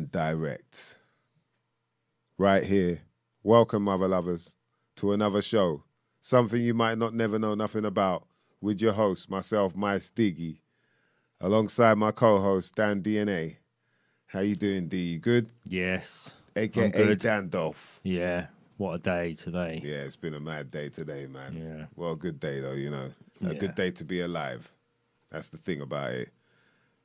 and direct. Right here, welcome, mother lovers, to another show. Something you might not never know nothing about with your host, myself, Mysdiggi, alongside my co-host, Dan DNA. How you doing, D? You good? Yes. AKA I'm good. Dan Dolph. Yeah. What a day today. Yeah, it's been a mad day today, man. Yeah. Well, good day though, you know. A Yeah. good day to be alive. That's the thing about it.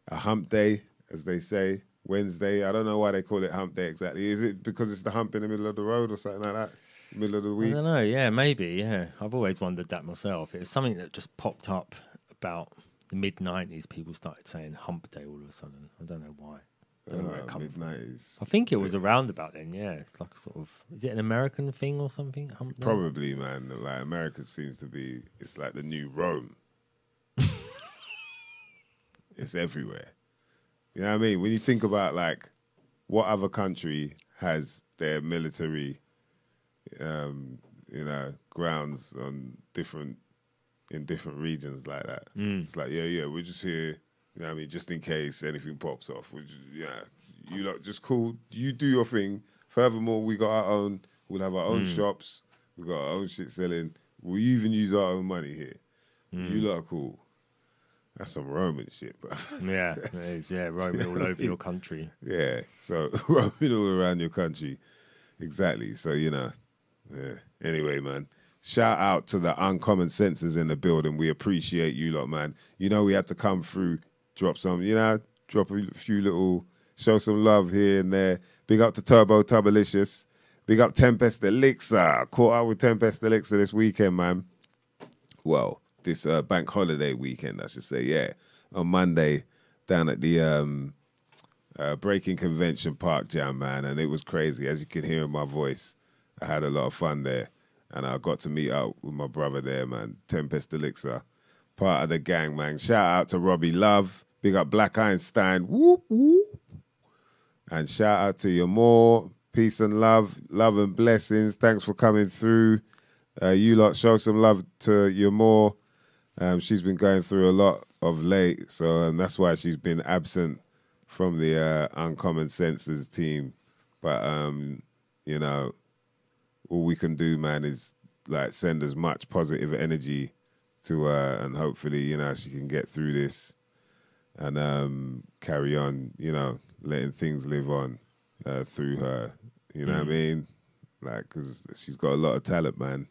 A hump day, as they say, Wednesday. I don't know why they call it hump day exactly. Is it because it's the hump in the middle of the road or something like that? Middle of the week? I don't know. Yeah, maybe. Yeah. I've always wondered that myself. It was something that just popped up about the mid 90s. People started saying hump day all of a sudden. I don't know why. Don't know where it ah, come from. mid nineties. I think it was around about then. Yeah. It's like a sort of, is it an American thing or something? Hump day? Probably, man. Like America seems to be. It's like the new Rome. it's everywhere. You know what I mean? When you think about like what other country has their military, um, you know, grounds on different in different regions like that. Mm. It's like, yeah, yeah, we're just here. You know what I mean? Just in case anything pops off. We just, yeah, you lot just cool. You do your thing. Furthermore, we got our own. We'll have our own mm. shops. We got our own shit selling. We even use our own money here. You mm. lot are cool. That's some Roman shit, bro. Yeah. It is. Yeah. Roaming all over your country. Yeah. So roaming all around your country. Exactly. So, you know. Yeah. Anyway, man. Shout out to the uncommon senses in the building. We appreciate you lot, man. You know we had to come through, drop some, you know, drop a few little, show some love here and there. Big up to Turbo Turbolicious. Big up Tempest Elixir. Caught up with Tempest Elixir this weekend, man well, this uh, bank holiday weekend, I should say, yeah, on Monday down at the um, uh, Breaking Convention Park Jam, man, and it was crazy. As you can hear in my voice, I had a lot of fun there, and I got to meet up with my brother there, man, Tempest Elixir, part of the gang, man. Shout out to Robbie Love, big up Black Einstein, whoop whoop, and shout out to your more peace and love, love and blessings. Thanks for coming through. Uh, you lot show some love to your more. Um, she's been going through a lot of late, so um, that's why she's been absent from the uh, Uncommon Senses team. But um, you know, all we can do, man, is like send as much positive energy to her, and hopefully, you know, she can get through this and um, carry on. You know, letting things live on uh, through her. You know what I mean? Like, because she's got a lot of talent, man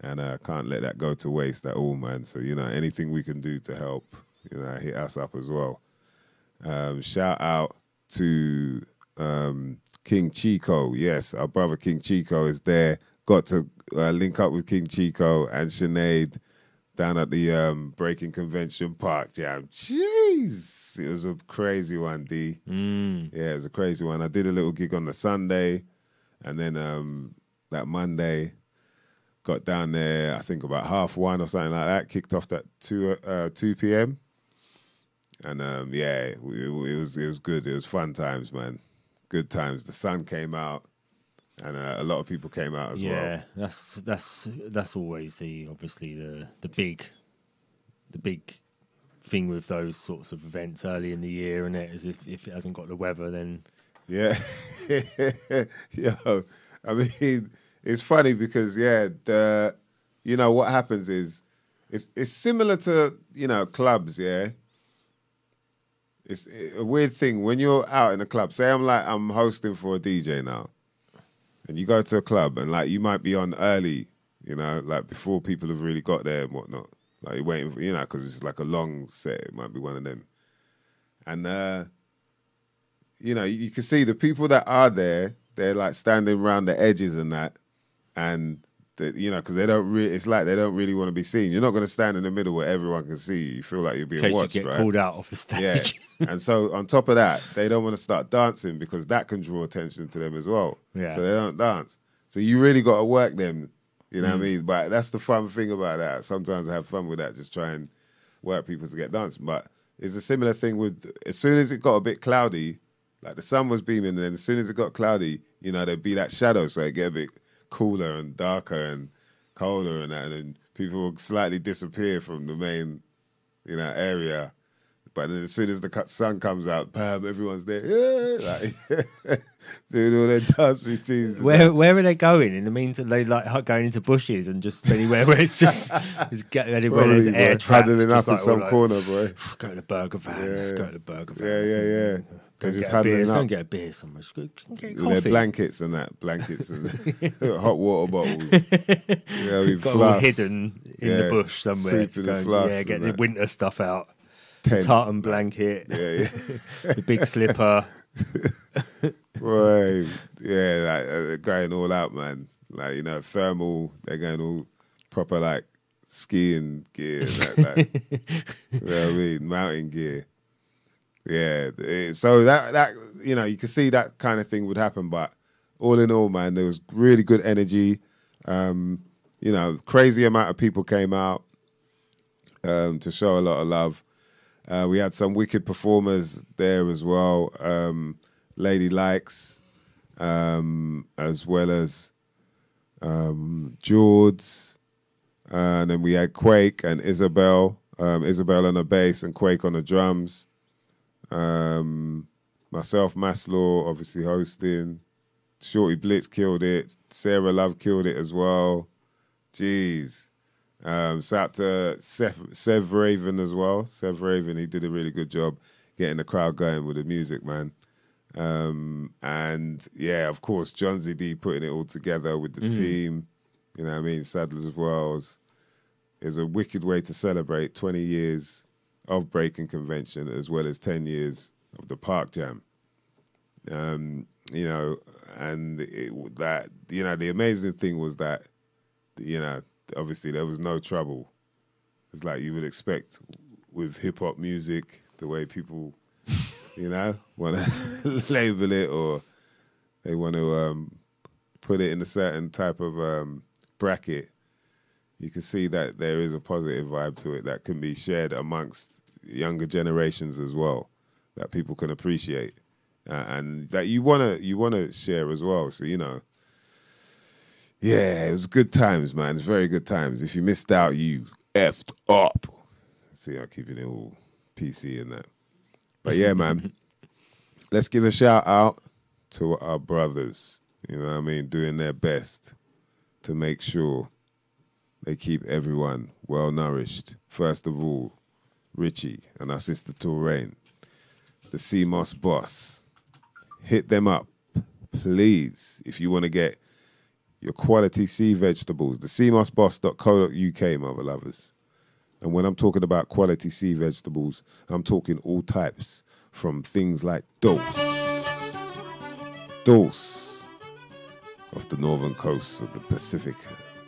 and I uh, can't let that go to waste at all, man. So you know, anything we can do to help, you know, hit us up as well. Um, shout out to um, King Chico. Yes, our brother King Chico is there. Got to uh, link up with King Chico and Sinead down at the um, Breaking Convention Park Jam. Jeez, it was a crazy one, D. Mm. Yeah, it was a crazy one. I did a little gig on the Sunday, and then um, that Monday, got down there. I think about half one or something like that. Kicked off at two uh, two p.m. And um, yeah, it, it was it was good. It was fun times, man. Good times. The sun came out, and uh, a lot of people came out as well. Yeah, that's that's that's always the obviously the the big the big thing with those sorts of events early in the year, and it is if if it hasn't got the weather, then Yeah. Yo, I mean, it's funny because yeah, the you know what happens is it's it's similar to, you know, clubs, yeah. It's a weird thing when you're out in a club. Say I'm like I'm hosting for a DJ now. And you go to a club and like you might be on early, you know, like before people have really got there and whatnot. Like you're waiting for, you know, because it's like a long set. It might be one of them. And uh you know, you can see the people that are there, they're like standing around the edges and that, and the, you know, because they don't really, it's like they don't really want to be seen. You're not going to stand in the middle where everyone can see you. You feel like you're in being case watched, you get right? called out off the stage Yeah. and so on top of that, they don't want to start dancing because that can draw attention to them as well. Yeah. So they don't dance. So you really got to work them. You know Mm. what I mean? But that's the fun thing about that. Sometimes I have fun with that, just try and work people to get dancing. But it's a similar thing with as soon as it got a bit cloudy, like the sun was beaming, and then as soon as it got cloudy, you know, there'd be that shadow, so it get a bit cooler and darker and colder and that, and then people would slightly disappear from the main, you know, area But then as soon as the sun comes out, bam, everyone's there. Yeah, like, doing all their dance routines. Where where are they going? In the meantime, they like going into bushes and just anywhere where it's just it's get anywhere there's air trapped. Huddling up like, in some like, corner, boy. Go to the burger van. Yeah. Let's go to the burger van. Yeah, yeah, yeah. Go They're just get a beer. huddling Let's go and get a beer somewhere. Just go, go get a With their coffee. blankets and that, blankets and hot water bottles. yeah, we Got all hidden in Yeah, the bush somewhere. soup in Go the and- flask yeah, get the that. winter stuff out. tent. Tartan blanket, Yeah, yeah. the big slipper. Boy, yeah, like uh, they're going all out, man. Like you know, thermal. They're going all proper like skiing gear. Like, like, you know what I mean? Mountain gear. Yeah. so that that you know, you can see that kind of thing would happen, but all in all, man, there was really good energy. Um, you know, crazy amount of people came out um, to show a lot of love. Uh, we had some wicked performers there as well. Um, Lady Likes, um, as well as um, Jords. and then we had Quake and Isabel. Um, Isabel on the bass and Quake on the drums. Um, myself, Maslaw, obviously hosting. Shorty Blitz killed it. Sarah Love killed it as well. Jeez. Um, shout out to Seth, Sev Raven as well. Sev Raven, he did a really good job getting the crowd going with the music, man. Um, and yeah, of course, Jonzi D putting it all together with the team. You know what I mean? Sadlers of Wells is a wicked way to celebrate 20 years of Breaking Convention as well as 10 years of the Park Jam. Um, you know, and it, that, you know, the amazing thing was that, you know, obviously there was no trouble. It's like you would expect with hip hop music, the way people, you know, want to label it or they want to um, put it in a certain type of um, bracket. You can see that there is a positive vibe to it that can be shared amongst younger generations as well, that people can appreciate, uh, and that you wanna you wanna share as well. So you know, yeah, it was good times, man. It's very good times. If you missed out, you effed up. See, I'm keeping it all PC and that. But yeah, man, let's give a shout out to our brothers. You know what I mean? Doing their best to make sure they keep everyone well nourished. First of all, Richie and our sister Touraine, the Sea Moss Boss. Hit them up, please, if you want to get your quality sea vegetables. The seamossboss.co.uk, mother lovers. And when I'm talking about quality sea vegetables, I'm talking all types, from things like dulse, dulse, off the northern coasts of the Pacific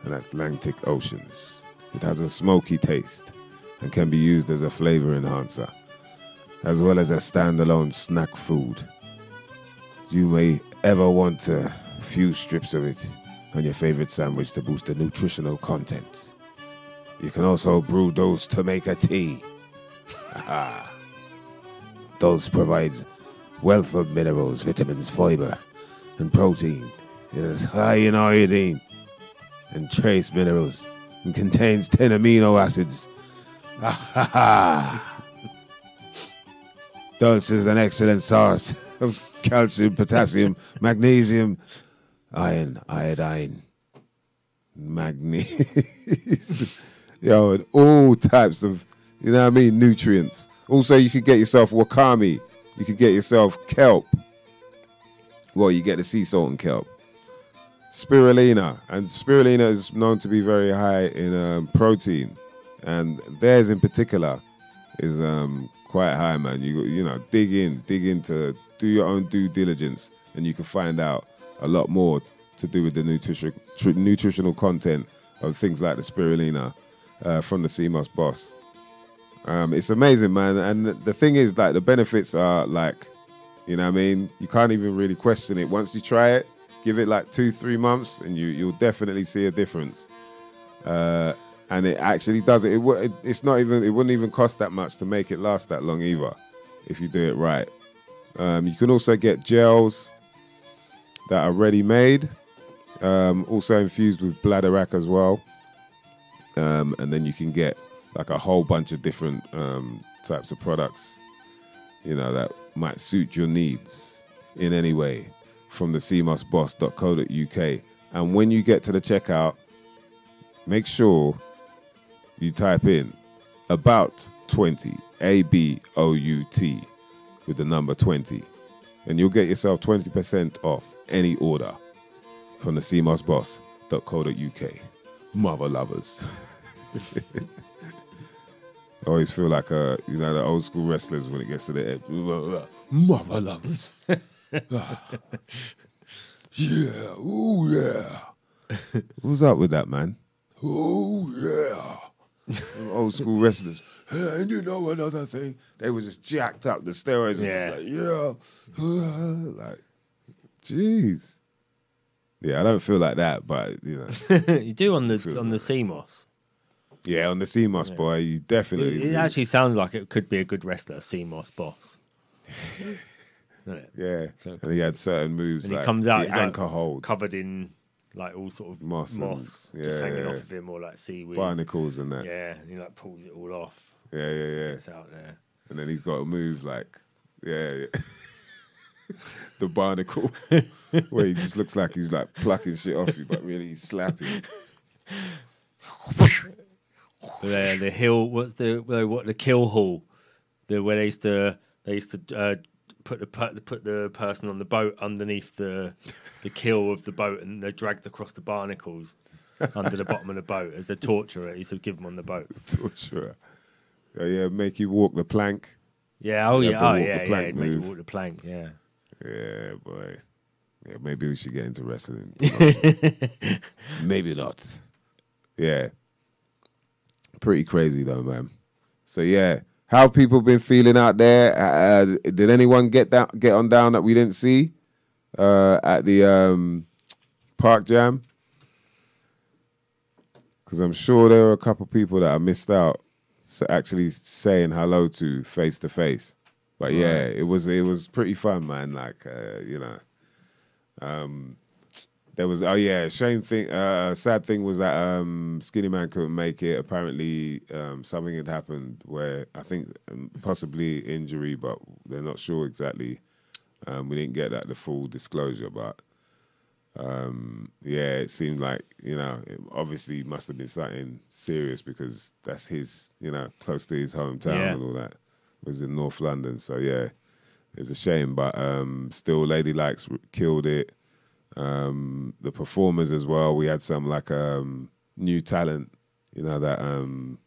and Atlantic Oceans. It has a smoky taste and can be used as a flavor enhancer, as well as a standalone snack food. You may ever want a few strips of it on your favorite sandwich to boost the nutritional content. You can also brew those to make a tea. those provides wealth of minerals, vitamins, fiber, and protein. It is high in iodine and trace minerals and contains 10 amino acids. Dulse is an excellent source of calcium, potassium, magnesium, iron, iodine, magnesium. Yo, and all types of, you know what I mean, nutrients. Also, you could get yourself wakame. You could get yourself kelp. Well, you get the sea salt and kelp. Spirulina, and spirulina is known to be very high in um, protein, and theirs in particular is um, quite high, man. You you know, dig in, dig into, do your own due diligence, and you can find out a lot more to do with the nutrition, tr- nutritional content of things like the spirulina uh, from the Sea Moss Boss. Um, it's amazing, man. And the thing is, like, the benefits are like, you know what I mean? You can't even really question it. Once you try it, give it like two, three months, and you, you'll definitely see a difference. Uh, and it actually does it. It. It's not even, it wouldn't even cost that much to make it last that long either, if you do it right. Um, you can also get gels that are ready made, um, also infused with bladderwrack as well. Um, and then you can get like a whole bunch of different um, types of products, you know, that might suit your needs in any way from the seamossboss.co.uk. And when you get to the checkout, make sure you type in about 20, A B O U T, with the number 20, and you'll get yourself 20% off any order from the seamossboss.co.uk. Mother lovers. I always feel like uh, you know the old school wrestlers when it gets to the end. Mother lovers. yeah, oh yeah. What's up with that, man? Oh yeah. Them old school wrestlers. Hey, and you know another thing? They was just jacked up. The steroids Yeah. just like, yeah. like, jeez. Yeah, I don't feel like that, but you know. you do on the Feels on the sea moss. Yeah, on the sea moss boy, you definitely It, it actually sounds like it could be a good wrestler, Sea Moss Boss. Yeah, So- and he had certain moves And like he comes out the he's like anchor hold, covered in like all sort of Moss moss, and- just yeah, hanging yeah. off of him or like seaweed. barnacles and that. Yeah, and he like pulls it all off. Yeah, yeah, yeah. It's out there. And then he's got to move like, yeah, yeah. the barnacle, where he just looks like he's like plucking shit off you, but really he's slapping. the the hill. What's the what the keelhaul? The where they used to they used to uh, put the per- put the person on the boat underneath the the keel of the boat, and they're dragged across the barnacles under the bottom of the boat as the torturer. He used to give them on the boat. Torturer. Yeah, yeah, make you walk the plank. Yeah. Oh yeah. Oh yeah. Yeah. Make you walk the plank. Yeah. Yeah, boy. Yeah, maybe we should get into wrestling. maybe not. Yeah. Pretty crazy though, man. So yeah, how people been feeling out there? Uh, did anyone get down, get on down that we didn't see uh, at the um, park jam? Because I'm sure there were a couple people that I missed out, actually saying hello to face to face. But yeah, it was it was pretty fun, man. Like uh, you know, um, there was oh yeah, shame thing. Uh, sad thing was that um, Skinnyman couldn't make it. Apparently, um, something had happened where I think um, possibly injury, but they're not sure exactly. Um, we didn't get that the full disclosure, but um, yeah, it seemed like you know, it obviously must have been something serious because that's his, you know, close to his hometown Yeah. and all that. Was in North London, so yeah, it's a shame, but um, still, Lady Likes killed it. Um, the performers as well. We had some like um, new talent, you know, that um,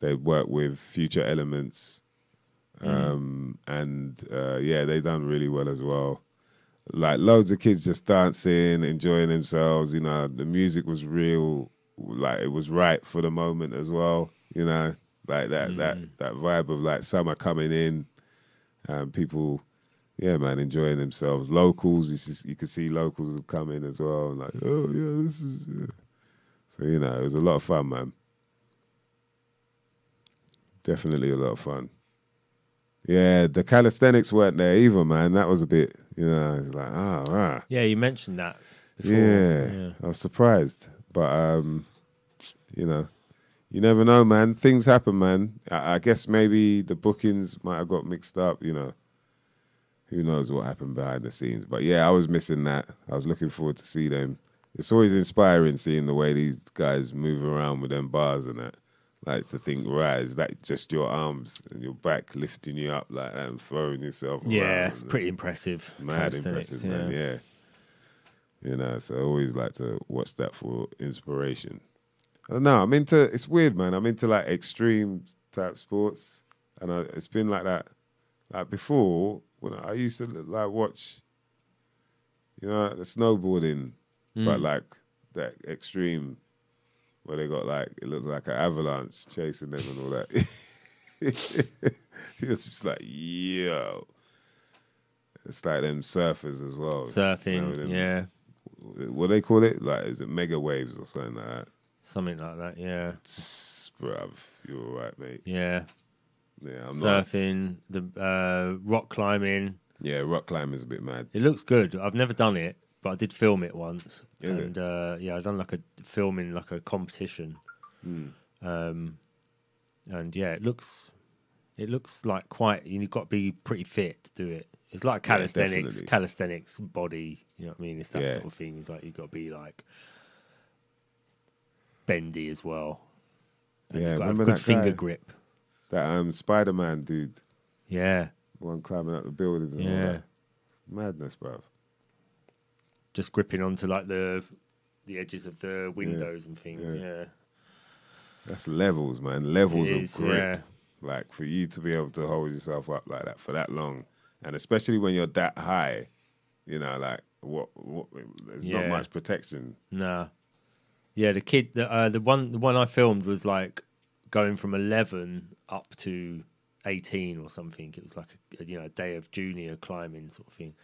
they worked with Future Elements, um, and uh, yeah, they done really well as well like loads of kids just dancing, enjoying themselves. You know, the music was real, like it was right for the moment as well. You know, like that that that vibe of like summer coming in, and people, yeah, man, enjoying themselves. Locals, you, see, you could see locals coming as well. Like, oh yeah, this is. Yeah. So you know, it was a lot of fun, man. Definitely a lot of fun. Yeah, the calisthenics weren't there either, man. That was a bit, you know, it's like, ah, ah. Yeah. You mentioned that. Before. Yeah, I was surprised, but um, you know, you never know, man. Things happen, man. I, I guess maybe the bookings might have got mixed up. You know, who knows what happened behind the scenes? But yeah, I was missing that. I was looking forward to see them. It's always inspiring seeing the way these guys move around with them bars and that. Like to think, right, is that just your arms and your back lifting you up like that and throwing yourself? Yeah. It's pretty impressive. mad impressive, man. Yeah. You know, so I always like to watch that for inspiration. I don't know. I'm into. It's weird, man. I'm into like extreme type sports, and I, it's been like that. Like before, when I used to like watch, you know, the snowboarding, but hmm. like that extreme, where they got like it looks like an avalanche chasing them and all that. it's just like yo. It's like them surfers as well. Surfing. You know, them- yeah. What they call it? Like, is it mega waves or something like that? Something like that. Yeah. Bruv, you're all right, mate. Yeah. Yeah, I'm not. Surfing, the uh, rock climbing. Yeah, rock climbing is a bit mad. It looks good. I've never done it, but I did film it once. Is it? and uh, yeah, I done like a filming like a competition. Hmm. Um, and yeah, it looks It looks like quite. You've got to be pretty fit to do it. It's like calisthenics, definitely. calisthenics body. You know what I mean? It's that Yeah. sort of thing. It's like you've got to be like bendy as well. And Yeah, you've got to have good finger grip. That um Spider Man dude, Yeah, one climbing up the buildings. And all Yeah. that. madness, bro. just gripping onto like the the edges of the windows and things. Yeah. Yeah, That's levels, man. Levels of grip. yeah. Like for you to be able to hold yourself up like that for that long, and especially when you're that high, you know, like what, what there's not much protection. Nah. Yeah, the kid, the uh, the one, the one I filmed was like going from eleven up to eighteen or something. It was like a, you know a day of junior climbing sort of thing.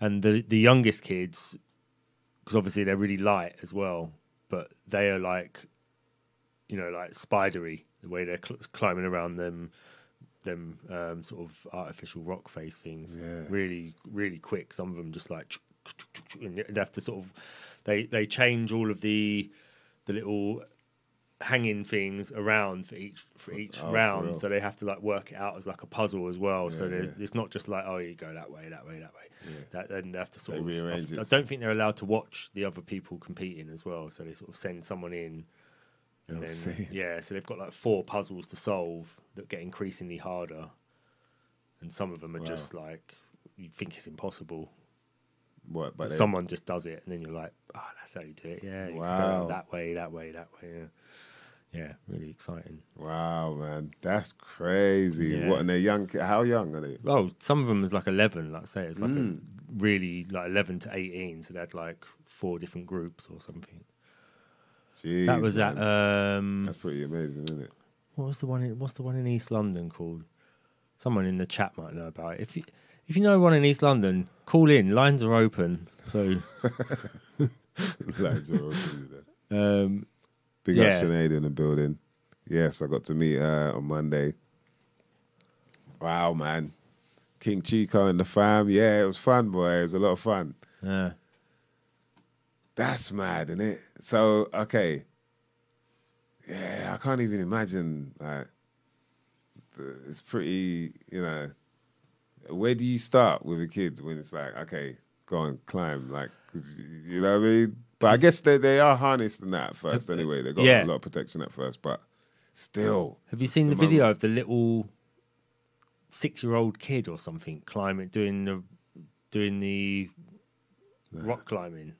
And the the youngest kids, because obviously they're really light as well, but they are like, you know, like spidery the way they're cl- climbing around them, them um, sort of artificial rock face things. Yeah. Really, really quick. Some of them just like, and they have to sort of they they change all of the the little hanging things around for each for each Oh, round real? so they have to like work it out as like a puzzle as well so Yeah, there's, yeah. it's not just like oh you go that way that way that way that then they have to sort They of rearrange I, I don't think they're allowed to watch the other people competing as well so they sort of send someone in and then see. yeah so they've got like four puzzles to solve that get increasingly harder and some of them are Wow. just like you think it's impossible What? But but someone just does it, and then you're like, "Oh, that's how you do it." Yeah, you can go Wow. that way, that way, that way. Yeah, yeah, really exciting. Wow, man, that's crazy. Yeah. What? And they're young. How young are they? Oh, some of them is like eleven. Like I say, it's like Mm. a really like eleven to eighteen. So they had like four different groups or something. Jeez, that was man. at um, That's pretty amazing, isn't it? what was the one? In, what's the one in East London called? Someone in the chat might know about it. If you if you know one in East London, call in. Lines are open. So Lights are open, um, Big Yeah. up Sinead in the building. Yes, I got to meet her on Monday. Wow, man. King Chico and the fam. Yeah, it was fun, boy. It was a lot of fun. yeah, That's mad, isn't it? So, okay. Yeah, I can't even imagine. Like, the- it's pretty, you know. Where do you start with a kid when it's like, okay, go and climb? Like, you know what I mean? But I guess they, they are harnessed in that at first uh, anyway. They got Yeah. a lot of protection at first, but still. Have you seen the The video of the little six-year-old kid or something climbing, doing the doing the rock climbing?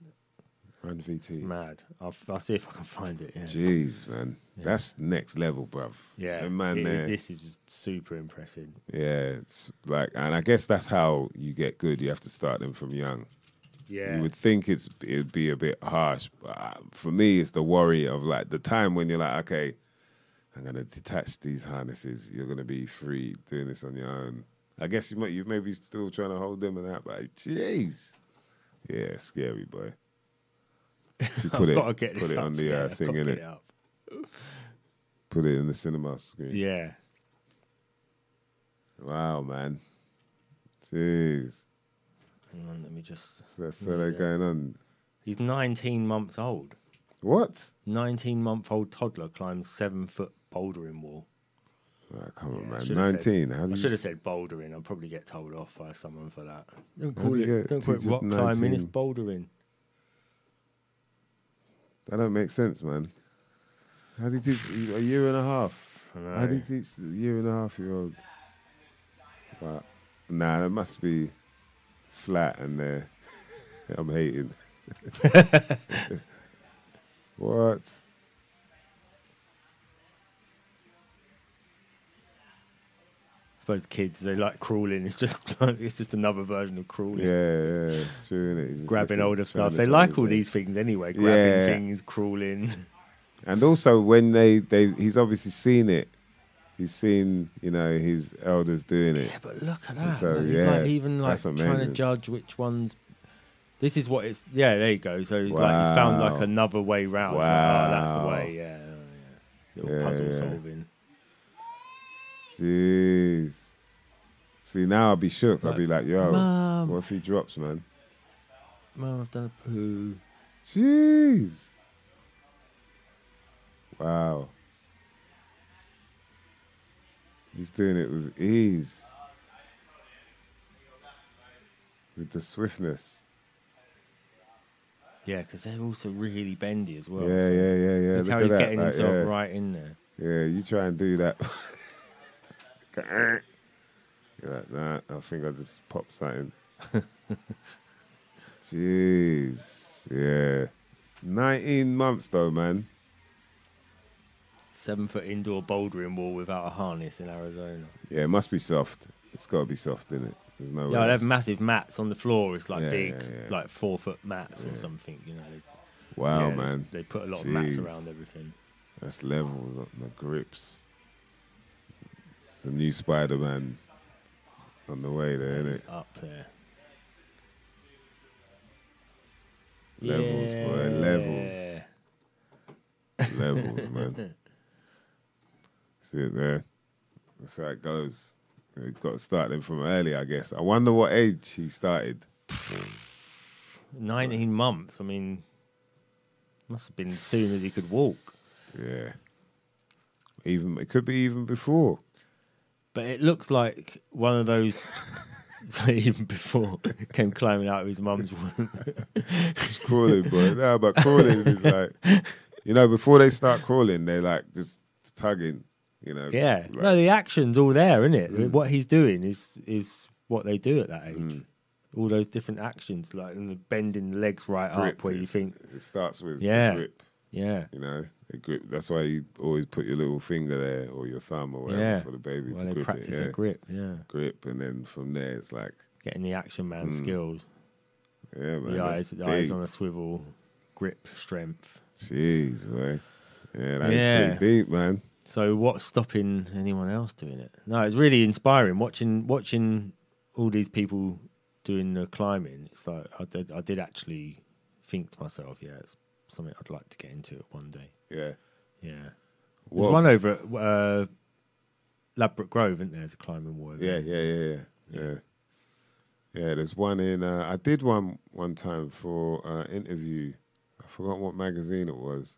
Run VT. Mad. I'll, I'll see if I can find it. Yeah, Jeez, man. That's next level, bruv. yeah. Them man it- there. this is super impressive. Yeah, it's like, and I guess that's how you get good. You have to start them from young. Yeah, You would think it's it'd be a bit harsh, but uh, for me, it's the worry of like the time when you're like, okay, I'm gonna detach these harnesses. You're gonna be free doing this on your own. I guess you might you may be still trying to hold them and that, but jeez, yeah, scary boy. You put I've it, got to get this put it up. on the yeah, uh, thing in it. up. Put it in the cinema screen. Yeah, Wow, man. Jeez, hang on, let me just. that's so they're going on. He's 19 months old. What? 19 month old toddler climbs seven foot bouldering wall. Ah, come on, man. should've said- Nineteen. How do I you should have said bouldering. I'll probably get told off by someone for that. Don't call it. get Don't call it rock climbing. It's 19? bouldering. That don't make sense, man. How do you teach a year and a half? I know. How do you teach a year and a half year old? But nah, that must be flat and there. I'm hating. what? I suppose kids they like crawling. It's just like, it's just another version of crawling. yeah, it's true? He's just Grabbing hold of stuff. They like all these things anyway. Grabbing Yeah. things, crawling. And also when they, they he's obviously seen it. He's seen, you know, his elders doing it. Yeah, but look at that. So. It's yeah, like even like trying to amazing. judge which ones. This is what it's. Yeah, there you go. So he's like he's found like Wow. another way round. It's like, oh, that's the Wow. way. Yeah, oh, yeah. Little Yeah, puzzle solving. Jeez. See now I'll be shook. I'll Like, be like, yo, Mum, what if he drops, man? mum, I've done a poo. Jeez. Wow. He's doing it with ease. With the swiftness. Yeah, because they're also really bendy as well. yeah, so yeah, yeah, yeah. Look, Look how he's that. getting like, himself yeah. right in there. Yeah, you try and do that. You're like, nah, I think I just popped something. Jeez. Yeah. 19 months though, man. Seven foot indoor bouldering wall without a harness in Arizona. Yeah, it must be soft. It's got to be soft, isn't it? There's no Yeah, they have massive mats on the floor. It's like Yeah, big, yeah, yeah. like four foot mats or something. You know. Wow, man. They put a lot of mats around everything. That's levels on the grips. It's a new Spider Man on the way there, isn't it? Up there. Levels, boy, levels. Levels, man. See it there. That's how it goes. You've got to start them from early, I guess. I wonder what age he started. 19 months. I mean, must have been as soon as he could walk. Yeah. Even it could be even before. But it looks like one of those. so even before came climbing out of his mum's womb. Just crawling, boy. No, but crawling is like, you know, before they start crawling, they're like just tugging, you know. yeah. like- no, the action's all there, isn't it? Mm. What he's doing is is what they do at that age. All those different actions, like and the bending the legs right grip. up, where you think, it starts with Yeah. grip. yeah, You know, a grip. That's why you always put your little finger there or your thumb or whatever Yeah. for the baby well, to they grip practice it. Yeah. a grip, yeah, grip, and then from there it's like, getting the action man Mm. skills. yeah, man. the eyes, the eyes on a swivel, grip, strength. Jeez, man. Yeah, that's Yeah. pretty deep, man. So what's stopping anyone else doing it? No, it's really inspiring watching watching all these people doing the climbing. It's like I did I did actually think to myself, yeah, it's something I'd like to get into one day. Yeah. Yeah, there's one over at uh, Ladbroke Grove, isn't there? There's a climbing wall. Yeah, yeah, yeah, yeah, yeah. Yeah, there's one in. Uh, I did one one time for uh, interview. I forgot what magazine it was,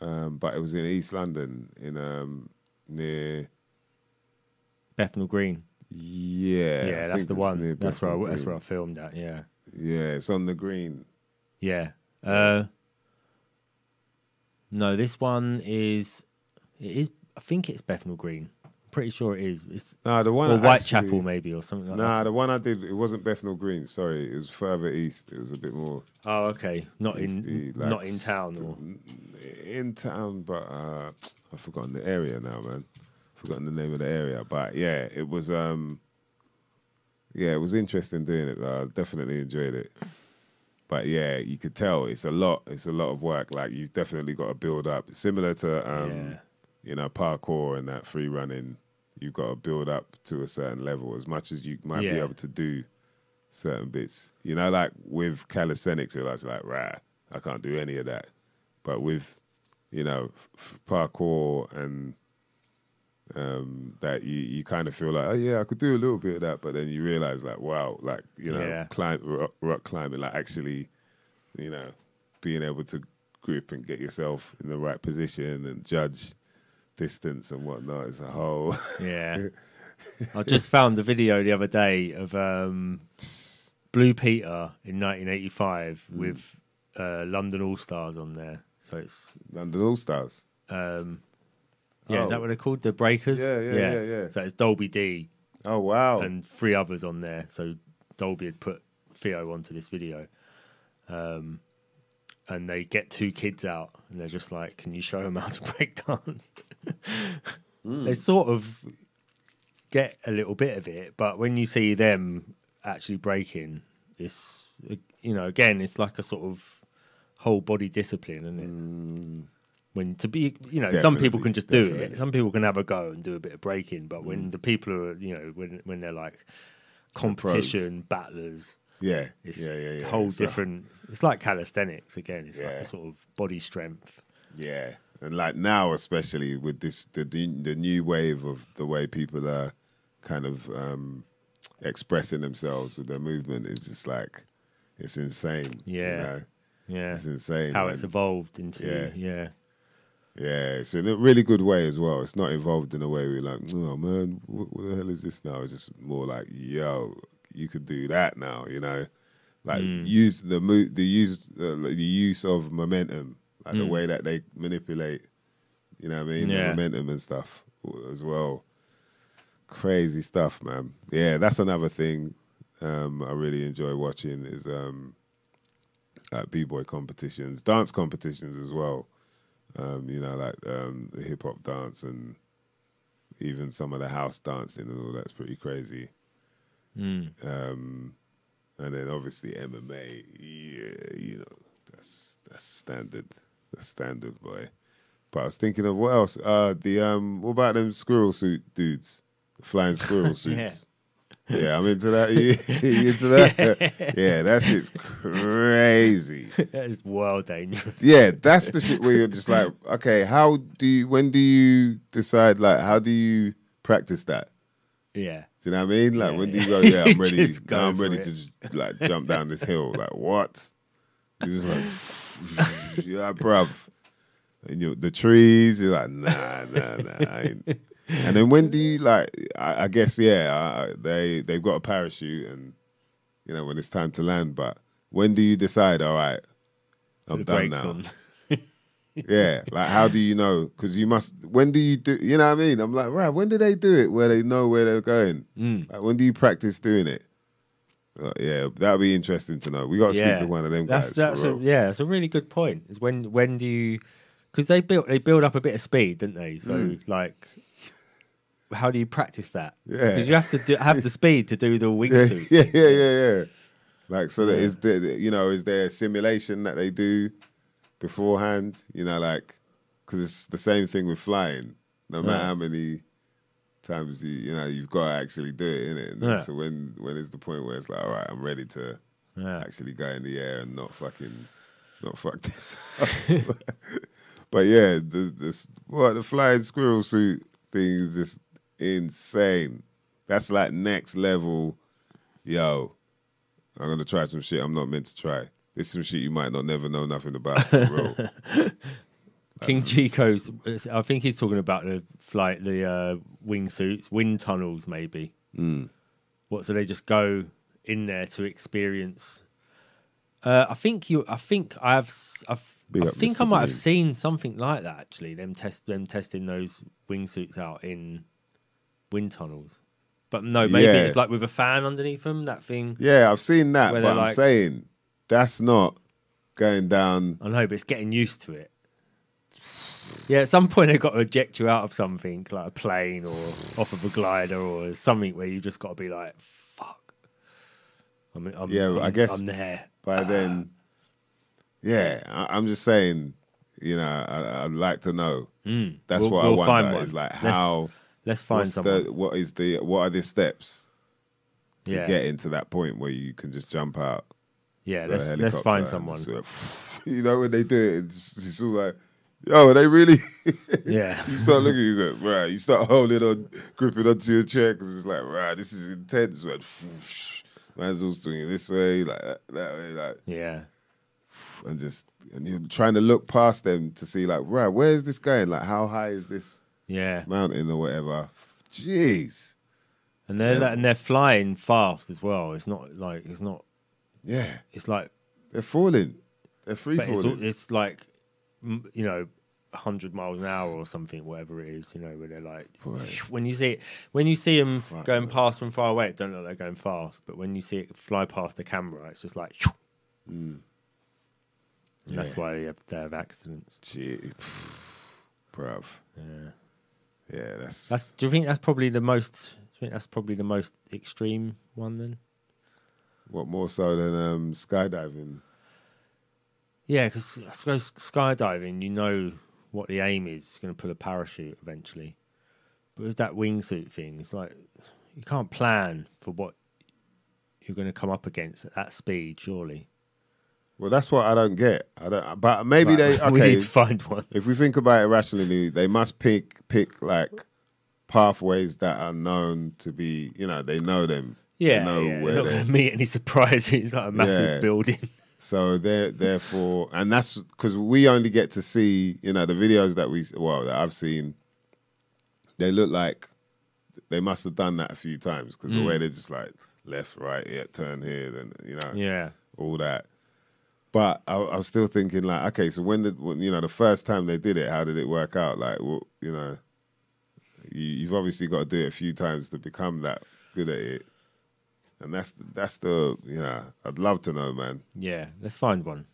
um, but it was in East London, in um, near. Bethnal Green. Yeah, I Yeah, that's the one. That's where I, that's where I filmed at. Yeah, Yeah, it's on the green. yeah. Uh, no, this one is. It is. I think it's Bethnal Green. I'm pretty sure it is. It's Nah, the one or Whitechapel actually- maybe or something like Nah, the one I did it wasn't Bethnal Green. Sorry, it was further east. It was a bit more. Oh, okay. Not in like not in town or in town, but uh, I've forgotten the area now, man. Forgotten the name of the area, but yeah, it was. um Yeah, it was interesting doing it. Though. I definitely enjoyed it. But yeah, you could tell it's a lot. It's a lot of work. Like you've definitely got to build up. Similar to um, Yeah. you know parkour and that free running, you've got to build up to a certain level as much as you might be able to do certain bits. You know, like with calisthenics, it's like, right, I can't do any of that. But with, you know, f- parkour and um, that you, you kind of feel like, oh yeah, I could do a little bit of that, but then you realize like, wow, like you know, Yeah. climb rock, rock climbing, like actually, you know, being able to grip and get yourself in the right position and judge distance and whatnot is a whole. yeah. I just found the video the other day of um, Blue Peter in 1985 Mm. with uh, London All Stars on there. So it's London All Stars. um, yeah, is that Oh. what they're called? The Breakers. Yeah, yeah, yeah, yeah. So it's Dolby D Oh wow! and three others on there. So Dolby had put Theo onto this video. Um, and they get two kids out and they're just like, Can you show them how to break dance? Hmm. They sort of get a little bit of it, but when you see them actually breaking, it's, you know, again, it's like a sort of whole body discipline, isn't it? When to be, you know, some people. Can just do it. Some people can have a go and do a bit of breaking, but Hmm. when the people are, you know, when when they're like competition battlers, yeah, it's yeah, yeah, a yeah. whole It's a- different. It's like calisthenics again. It's like a sort of body strength. Yeah, and like now, especially with this the the, the new wave of the way people are kind of um, expressing themselves with their movement is just like it's insane. you Yeah. know? Yeah, it's insane. how man. it's evolved into Yeah. yeah. Yeah, it's in a really good way as well. It's not involved in a way we're like, oh man, what, what the hell is this now? It's just more like, yo, you could do that now, you know, like Mm. use the mo- the use uh, the use of momentum, like the Mm. way that they manipulate, you know what I mean, Yeah. the momentum and stuff as well. Crazy stuff, man. Yeah, that's another thing um, I really enjoy watching is um, like b-boy competitions, dance competitions as well. Um, you know, like um, the hip hop dance and even some of the house dancing and all that's pretty crazy. Mm. Um, and then obviously MMA, yeah, you know, that's that's standard, that's standard, boy. But I was thinking of what else? Uh, the um, what about them squirrel suit dudes, the flying squirrel suits? yeah. I'm into that. You, into that? yeah, that shit's crazy. that is well dangerous. Yeah, that's the shit where you're just like, okay, how do you? When do you decide? Like, how do you practice that? Yeah. Do you know what I mean? Like, Yeah, when do you go? Yeah, I'm ready. Now I'm ready it. to just, like jump down this hill. Like, what? You're just like, you're like, bruv. And you, know the trees, you're like, nah, nah, nah. And then when do you like? I, I guess yeah, uh, they they've got a parachute, and you know when it's time to land. But when do you decide? All right, I'm done now. Yeah, like how do you know? Because you must. When do you do? You know what I mean? I'm like, right. When do they do it? Where they know where they're going? Mm. Like, when do you practice doing it? Yeah, that'd be interesting to know. We got to Yeah. speak to one of them That's guys. that's a, yeah, that's a really good point. Is when when do you because they build they build up a bit of speed, didn't they? So Mm. like, how do you practice that? Yeah. because you have to do, have the speed to do the wingsuit. yeah, yeah, yeah, yeah. Like, so that Yeah. is there, you know, is there a simulation that they do beforehand? You know, like, because it's the same thing with flying. No matter Yeah. how many times you, you know, you've got to actually do it, innit? And Yeah. So when when is the point where it's like, all right, I'm ready to Yeah. actually go in the air and not fucking, not fuck this but yeah, the, this, what, the flying squirrel suit thing is just insane. That's like next level. Yo, I'm gonna try some shit I'm not meant to try. This is some shit you might not never know nothing about. King Chico's. I think he's talking about the flight, the uh, wingsuits, wind tunnels, maybe. Mm. What? So they just go in there to experience. Uh, I think you. I think I've. I've Big I think Mr. I might have seen something like that actually. Them test them testing those wingsuits out in wind tunnels. But no, maybe Yeah. it's like with a fan underneath them. That thing. Yeah, I've seen that, but I'm like- saying that's not going down. I know, but it's getting used to it. Yeah, at some point they've got to eject you out of something like a plane or off of a glider or something where you just got to be like, "Fuck." I mean, I'm, Yeah, I'm, I guess- I'm there. By then, yeah, I, I'm just saying. You know, I, I'd like to know. Mm. That's We'll- what we'll I find wonder. Is like how Let's find what's someone. the what is the what are the steps to yeah, get into that point where you can just jump out? yeah. Let's let's find someone. go, you know when they do it, it's, it's all like, yo, are they really? Yeah, you start looking, you go, right. You start holding on, gripping onto your chair because it's like, right, this is intense. Man, man's all swinging this way, like that, that way, like, yeah, and just and you're trying to look past them to see, like, right, where is this going? Like, how high is this yeah. mountain or whatever? Jeez, And they're Yeah. and they're flying fast as well. It's not like it's not. yeah, It's like, they're falling, they're free but it's falling. all- it's like, you know. 100 miles an hour or something whatever it is you know where they're like when you see it when you see them Fuck going past from far away it don't look like they're going fast but when you see it fly past the camera it's just like Mm. And that's why they have, they have accidents Jeez, bruv. yeah Yeah, that's, that's do you think that's probably the most do you think that's probably the most extreme one then? What more so than um, skydiving. yeah because i suppose skydiving you know what the aim is you're going to pull a parachute eventually. But with that wingsuit thing it's like you can't plan for what you're going to come up against at that speed surely Well, that's what I don't get. I don't. But maybe Right, they. we Okay, need to find one if we think about it rationally, they must pick pick like pathways that are known to be. You know, they know them. yeah, know yeah. where They're not going to meet any surprises. It's like a massive Yeah. building. So there, therefore, and that's because we only get to see, you know, the videos that we, well, that I've seen. They look like they must have done that a few times because the way hmm. they're just like left, right, yeah, turn here, then you know, Yeah. all that. But I, I was still thinking, like, okay, so when the when, you know the first time they did it? How did it work out? Like, well, you know, you, you've obviously got to do it a few times to become that good at it, and that's that's the you know I'd love to know, man. Yeah. Let's find one.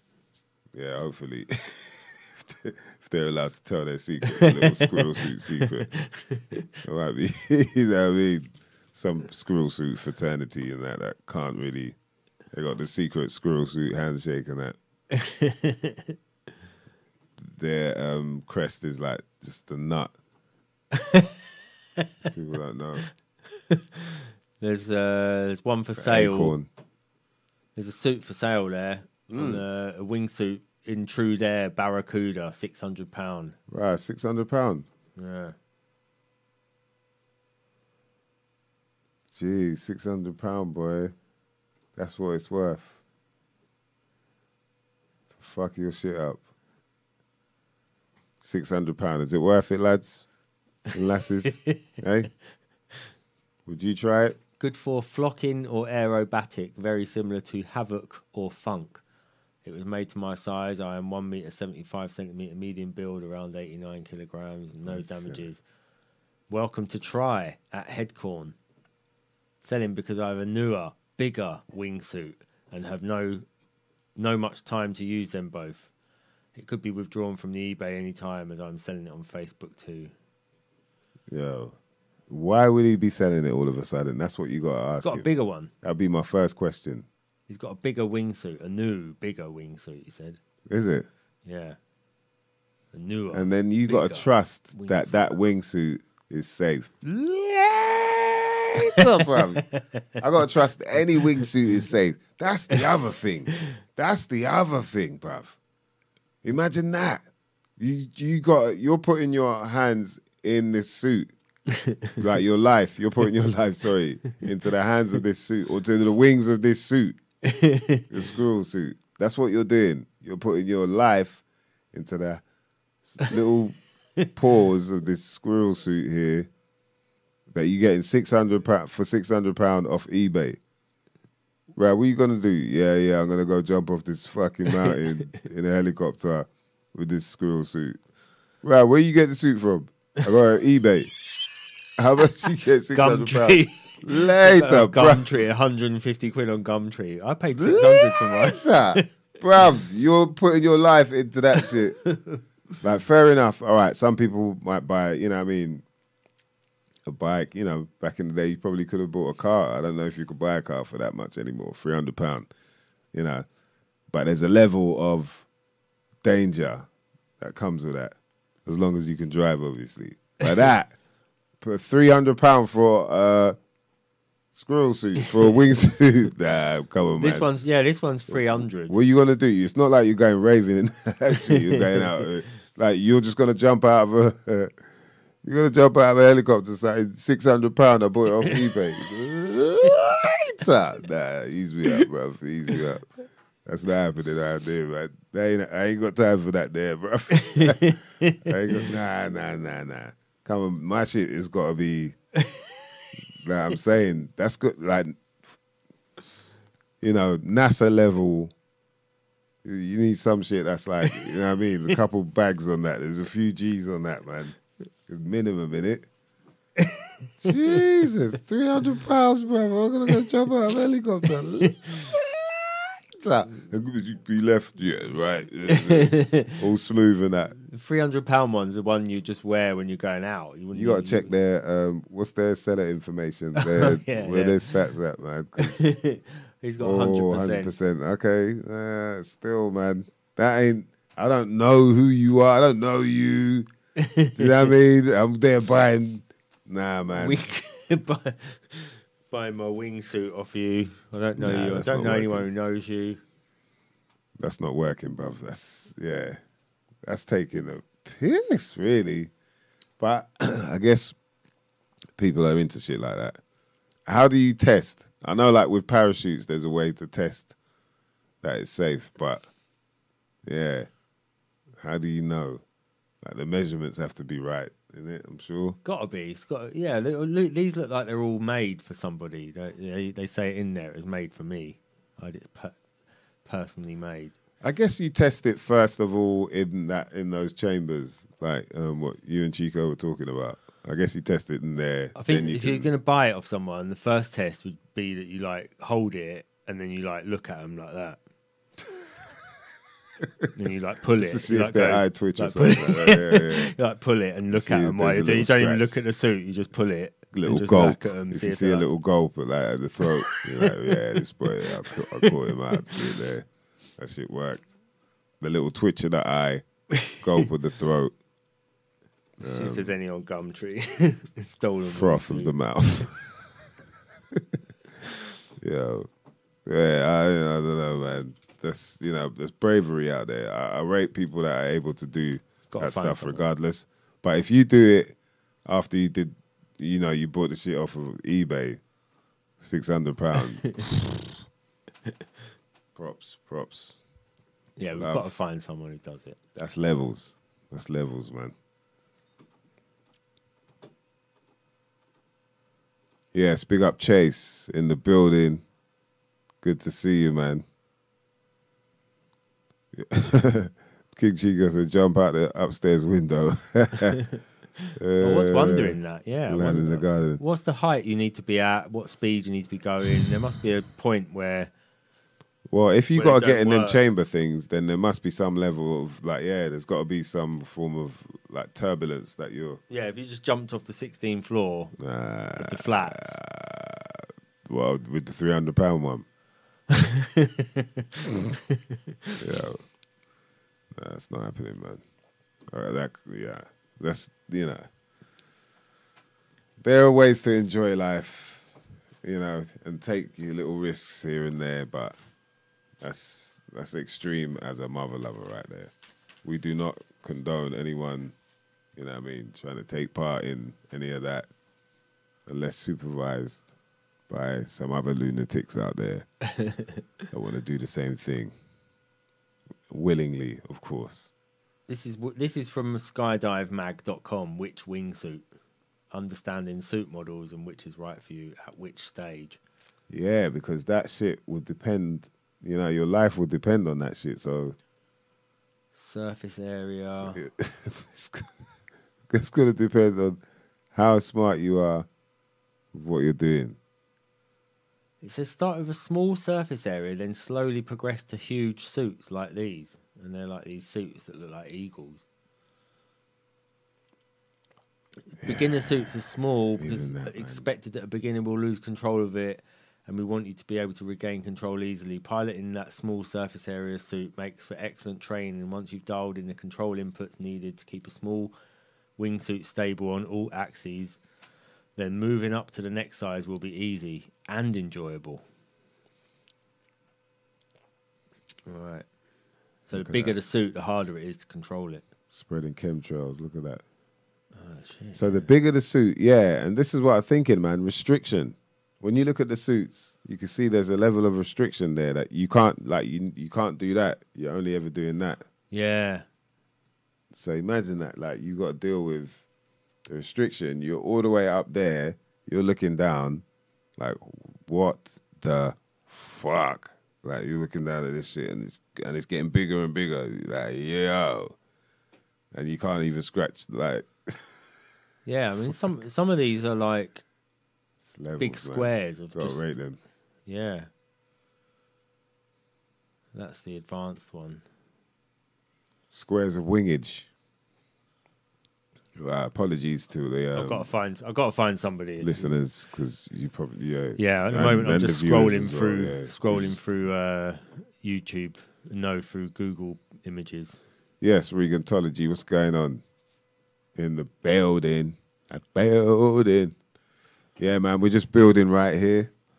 Yeah, hopefully, if, they, if they're allowed to tell their secret, little squirrel suit secret, it might be, you know, what I mean, some squirrel suit fraternity and that that can't really. They got the secret squirrel suit handshake and that. Their um, crest is like just a nut. People don't know. There's uh, there's one for sale. Acorn. There's a suit for sale there. On, uh, a wingsuit Intrudair Barracuda, six hundred pound. Right, six hundred pound. Yeah. Gee, six hundred pound, boy. That's what it's worth. To fuck your shit up. Six hundred pound. Is it worth it, lads and lasses? hey, would you try it? Good for flocking or aerobatic, very similar to Havoc or Funk. It was made to my size. I am one meter seventy five centimeter medium build, around eighty nine kilograms, no damages. Welcome to try at Headcorn. Selling because I have a newer, bigger wingsuit and have no no much time to use them both. It could be withdrawn from the eBay anytime as I'm selling it on Facebook too. Yo, why would he be selling it all of a sudden? That's what you got to ask. Got a him. bigger one. That'd be my first question. He's got a bigger wingsuit, a new, bigger wingsuit. He said, Is it? "Yeah, a newer." And then you got to trust that wingsuit. that wingsuit is safe. Later, bruv. I got to trust any wingsuit is safe. That's the other thing. That's the other thing, bruv. Imagine that. You you got you're putting your hands in this suit. like your life, you're putting your life, sorry, into the hands of this suit or to the wings of this suit, the squirrel suit. That's what you're doing. You're putting your life into the little paws of this squirrel suit here that you're getting 600 pound for 600 pound off eBay. Right, what are you gonna do? Yeah, yeah, I'm gonna go jump off this fucking mountain in a helicopter with this squirrel suit. Right, where you get the suit from? I got it eBay. How much you get 600 pounds? Gumtree. Later, bro. Gumtree, 150 quid on Gumtree. I paid 600 for mine. Bruv, you're putting your life into that shit. like, fair enough. All right, some people might buy, you know what I mean, a bike. You know, back in the day, you probably could have bought a car. I don't know if you could buy a car for that much anymore, £300, you know. But there's a level of danger that comes with that, as long as you can drive, obviously. But that, put £300 for a squirrel suit, for a wingsuit. nah, come on, man. This one's, yeah, this one's 300. What are you gonna do? It's not like you're going raving actually you're going out. Like you're just gonna jump out of a you're gonna jump out of a helicopter saying six hundred pound I bought it off eBay. Nah, ease me up, bro. Ease me up. That's not happening out there, man. That ain't, I ain't got time for that there, bro. I got, nah, nah, nah, nah. Come on, my shit has got to be. nah, I'm saying that's good. Like, you know, NASA level. You need some shit that's like, you know what I mean? A couple bags on that. There's a few G's on that, man. Minimum in it. Jesus, 300 pounds, bro. I'm going to go jump out of a helicopter. Be left, yeah, right. All smooth and that. 300 pound one's the one you just wear when you're going out. You got to check their, um, what's their seller information? Their, yeah, where yeah. their stats at, man. He's got Oh, 100%. 100%. Okay. Uh, still, man. That ain't, I don't know who you are. I don't know you. You know what I mean? I'm there buying. Nah, man. Wing, buy, buy my wingsuit off you. I don't know Nah, you. I don't know anyone who knows you. That's not working, bruv. That's, yeah. That's taking a piss, really. But I guess people are into shit like that. How do you test? I know, like with parachutes, there's a way to test that it's safe, but yeah, how do you know? Like the measurements have to be right, isn't it? I'm sure. Gotta be. It's got. Yeah, they- look, these look like they're all made for somebody. They, they, they say it in there. It was made for me. I did per- personally made. I guess you test it first of all in that in those chambers, like um, what you and Chico were talking about. I guess you test it in there. I think you if you're going to buy it off someone, the first test would be that you like hold it and then you like look at them like that. Then you like pull it. you, like, go- eye twitch like, pull it- Yeah, yeah, yeah. you, like pull it and look See at them while you do. You don't even look at the suit. You just pull it. little gulp. look at 'em, if see you see a like- little gulp at like at the throat, you're like, yeah, this boy, I, ca- I caught him out. See it there. That shit worked. The little twitch of the eye, gulp of the throat, See if there's um, any on Gumtree. Stolen froth of the mouth. Yo, yeah, I, I don't know, man. That's you know, there's bravery out there. I, I rate people that are able to do Gotta that stuff someone. regardless. But if you do it after you did, you know, you bought the shit off of eBay, six hundred pound. props, props. Yeah, we've Love. got to find someone who does it. That's levels. That's levels, man. Yes, big up Chase in the building. Good to see you, man. King Chico said, jump out the upstairs window. I was wondering that. Yeah, in the garden. What's the height you need to be at? What speed you need to be going? There must be a point where Well, if you Where got to get in them chamber things, then there must be some level of like, yeah, there's got to be some form of like turbulence that you're. yeah, if you just jumped off the 16th floor Uh, of the flats, well, with the three hundred pound one. yeah, that's not happening, man. All right, that yeah, that's you know, there are ways to enjoy life, you know, and take your little risks here and there, but that's that's extreme as a mother lover right there. We do not condone anyone, you know, I mean, trying to take part in any of that unless supervised by some other lunatics out there that want to do the same thing willingly, of course. this is this is from skydivemag.com. Which wingsuit? Understanding suit models and which is right for you at which stage. Yeah, because that shit would depend. You know, your life would depend on that shit. So Surface area. it's, it's going to depend on how smart you are with what you're doing. It says start with a small surface area, then slowly progress to huge suits like these. And they're like these suits that look like eagles. Beginner suits are small because that, expected that a beginner will lose control of it, and we want you to be able to regain control easily. Piloting that small surface area suit makes for excellent training. Once you've dialed in the control inputs needed to keep a small wingsuit stable on all axes, then moving up to the next size will be easy and enjoyable. All right. So Look the bigger the suit, the harder it is to control it. Spreading chemtrails. Look at that. Oh shit. So the bigger the suit, yeah, and this is what I'm thinking, man. Restriction. When you look at the suits, you can see there's a level of restriction there that you can't, like, you you can't do that. You're only ever doing that. yeah. So imagine that, like, you got to deal with the restriction. You're all the way up there. You're looking down, like, what the fuck? Like, you're looking down at this shit, and it's and it's getting bigger and bigger. Like, yo, and you can't even scratch like Yeah, I mean some some of these are like levels, big man. squares of Gotta just rate them. yeah. That's the advanced one. Squares of wingage. Uh, apologies to the I've got to um, find I've got to find somebody. listeners because you probably yeah Yeah, at the moment I'm just scrolling as well, through yeah. scrolling Just- through uh, YouTube. No, through Google Images. Yes, Regantology, what's going on in the building? A building. Yeah, man, we're just building right here.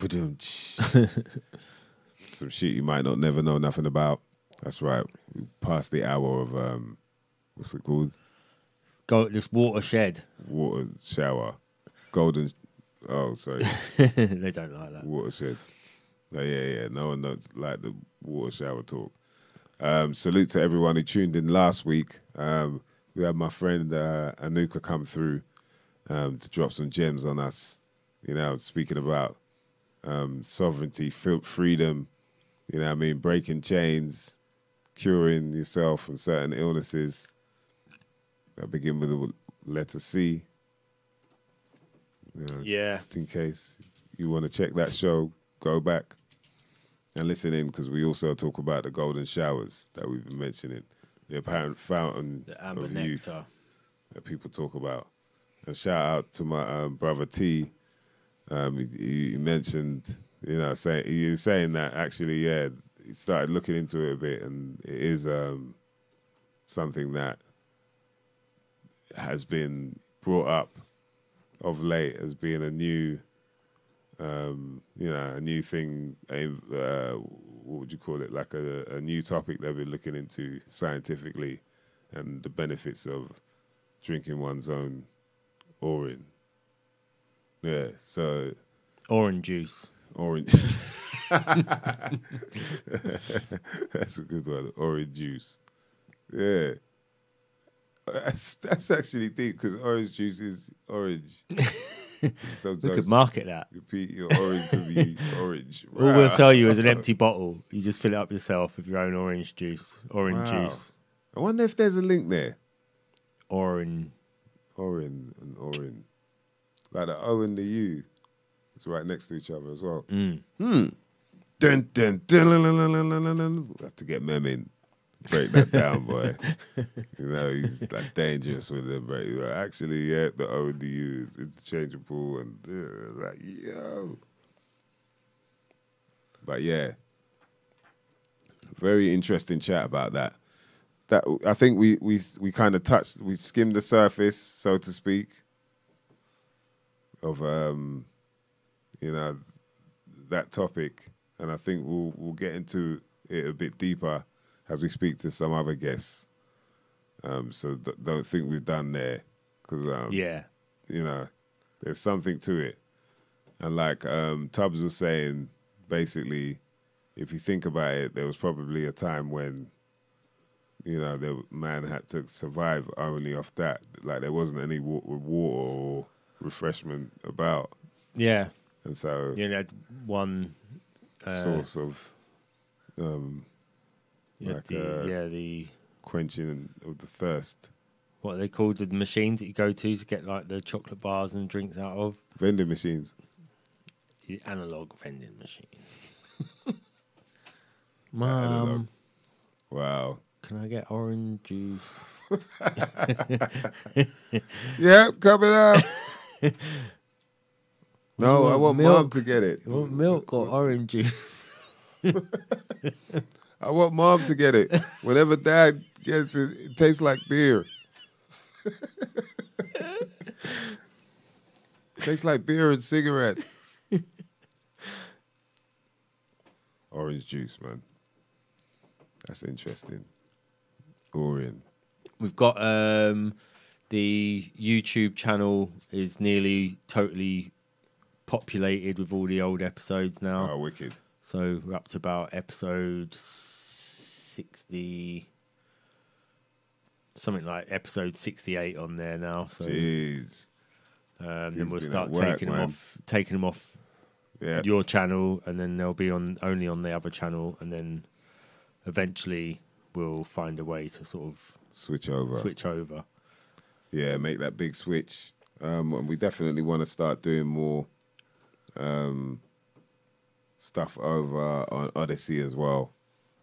Some shit you might not never know nothing about. That's right. We passed the hour of um, what's it called? Go this watershed. Water shower, golden. Oh, sorry, they don't like that. watershed. Oh, yeah, yeah. No one knows like the water shower talk. Um, salute to everyone who tuned in last week. Um, we had my friend uh, Anuka come through um, to drop some gems on us. You know, speaking about um, sovereignty, freedom. You know, what I mean, breaking chains, curing yourself from certain illnesses. I begin with the letter C. You know, Yeah. Just in case you want to check that show, go back and listen in because we also talk about the golden showers that we've been mentioning, the apparent fountain The amber of youth nectar. that people talk about. And shout out to my um, brother T. Um, he, he mentioned, you know, saying he was saying that actually, yeah, he started looking into it a bit, and it is um, something that has been brought up of late as being a new, um, you know, a new thing. Uh, what would you call it? Like a, a new topic they've been looking into scientifically, and the benefits of drinking one's own orange. Yeah, so Orange juice. orange. that's a good one. Orange juice. Yeah. That's, that's actually deep because orange juice is orange. We could market that. repeat your orange could be orange. All we'll sell you is an empty bottle. You just fill it up yourself with your own orange juice. Orange Wow. juice. I wonder if there's a link there. Orange. Orin and Orin. Like the O and the U. It's right next to each other as well. Mm. Hmm. Dun, dun, dun, dun, dun, dun, dun, dun, dun, dun. We'll have to get Mem in. Break that down, boy. you know, he's like dangerous with it, but He's like, Actually, yeah, the O and the U is interchangeable and uh, like, yo. But yeah. Very interesting chat about that. That I think we we we kind of touched we skimmed the surface, so to speak, of um you know that topic, and I think we'll we'll get into it a bit deeper as we speak to some other guests. Um, so th- don't think we've done there, because um, Yeah. you know, there's something to it. And like um, Tubbs was saying, basically, if you think about it, there was probably a time when, you know, the man had to survive only off that. Like there wasn't any wa- water or refreshment about, Yeah. and so You had one. Uh, source of um, like, the, uh, yeah, the. quenching of the thirst. What are they called? The machines that you go to to get like the chocolate bars and drinks out of? Vending machines. The analog vending machine. analog. Mum, Wow. can I get orange juice? Yep, coming up. no, I want, want mom to get it. You want milk or orange juice? I want mom to get it. Whenever dad gets it, it tastes like beer. tastes like beer and cigarettes. Orange juice, man. That's interesting. Orange. We've got um, the YouTube channel is nearly totally populated with all the old episodes now. Oh, wicked. So we're up to about episode sixty, something like episode sixty-eight on there now. So Jeez. um, then we'll start work, taking them off, taking them off Yeah. your channel, and then they'll be on only on the other channel, and then eventually we'll find a way to sort of Switch over. switch over. yeah, make that big switch. Um, and we definitely want to start doing more um, stuff over on Odysee as well,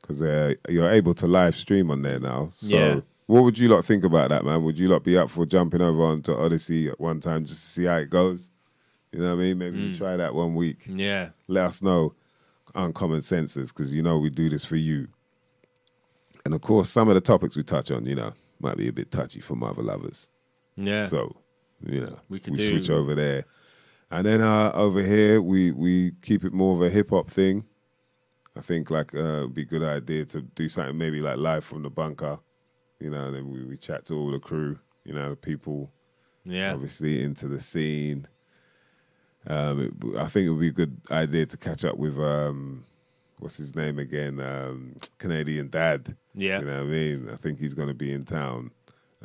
because uh, you're able to live stream on there now. So, Yeah. what would you lot think about that, man? Would you lot be up for jumping over onto Odysee at one time just to see how it goes? You know what I mean? Maybe we Mm. try that one week. Yeah, Let us know uncommon senses because you know we do this for you. And of course, some of the topics we touch on, you know, might be a bit touchy for mother lovers. yeah. So, you know, We we, could do- switch over there. And then uh, over here, we, we keep it more of a hip hop thing. I think like uh, it'd be a good idea to do something maybe like live from the bunker, you know, and then we, we chat to all the crew, you know, the people yeah. obviously into the scene. Um, it, I think it would be a good idea to catch up with um, what's his name again? Um, Canadian Dad. Yeah. You know what I mean? I think he's going to be in town.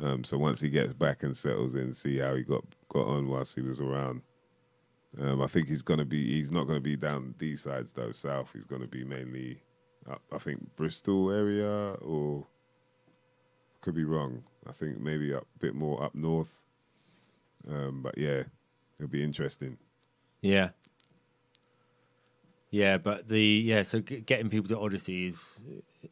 Um, so once he gets back and settles in, see how he got got on whilst he was around. Um, I think he's going to be. He's not going to be down these sides though. South. He's going to be mainly. Up, I think Bristol area or could be wrong. I think maybe up a bit more up north. Um, but yeah, it'll be interesting. Yeah. Yeah, but the yeah, so g- getting people to Odysee is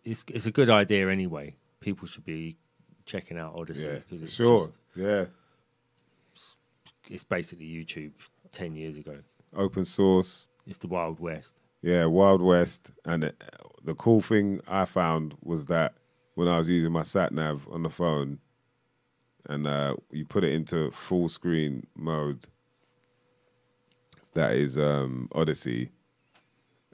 it's it's a good idea anyway. People should be checking out Odysee Yeah, because it's sure. just, Yeah, it's basically YouTube ten years ago. open source. It's the Wild West. Yeah, Wild West. And it, the cool thing I found was that when I was using my sat nav on the phone, and uh, you put it into full screen mode, that is um, Odysee.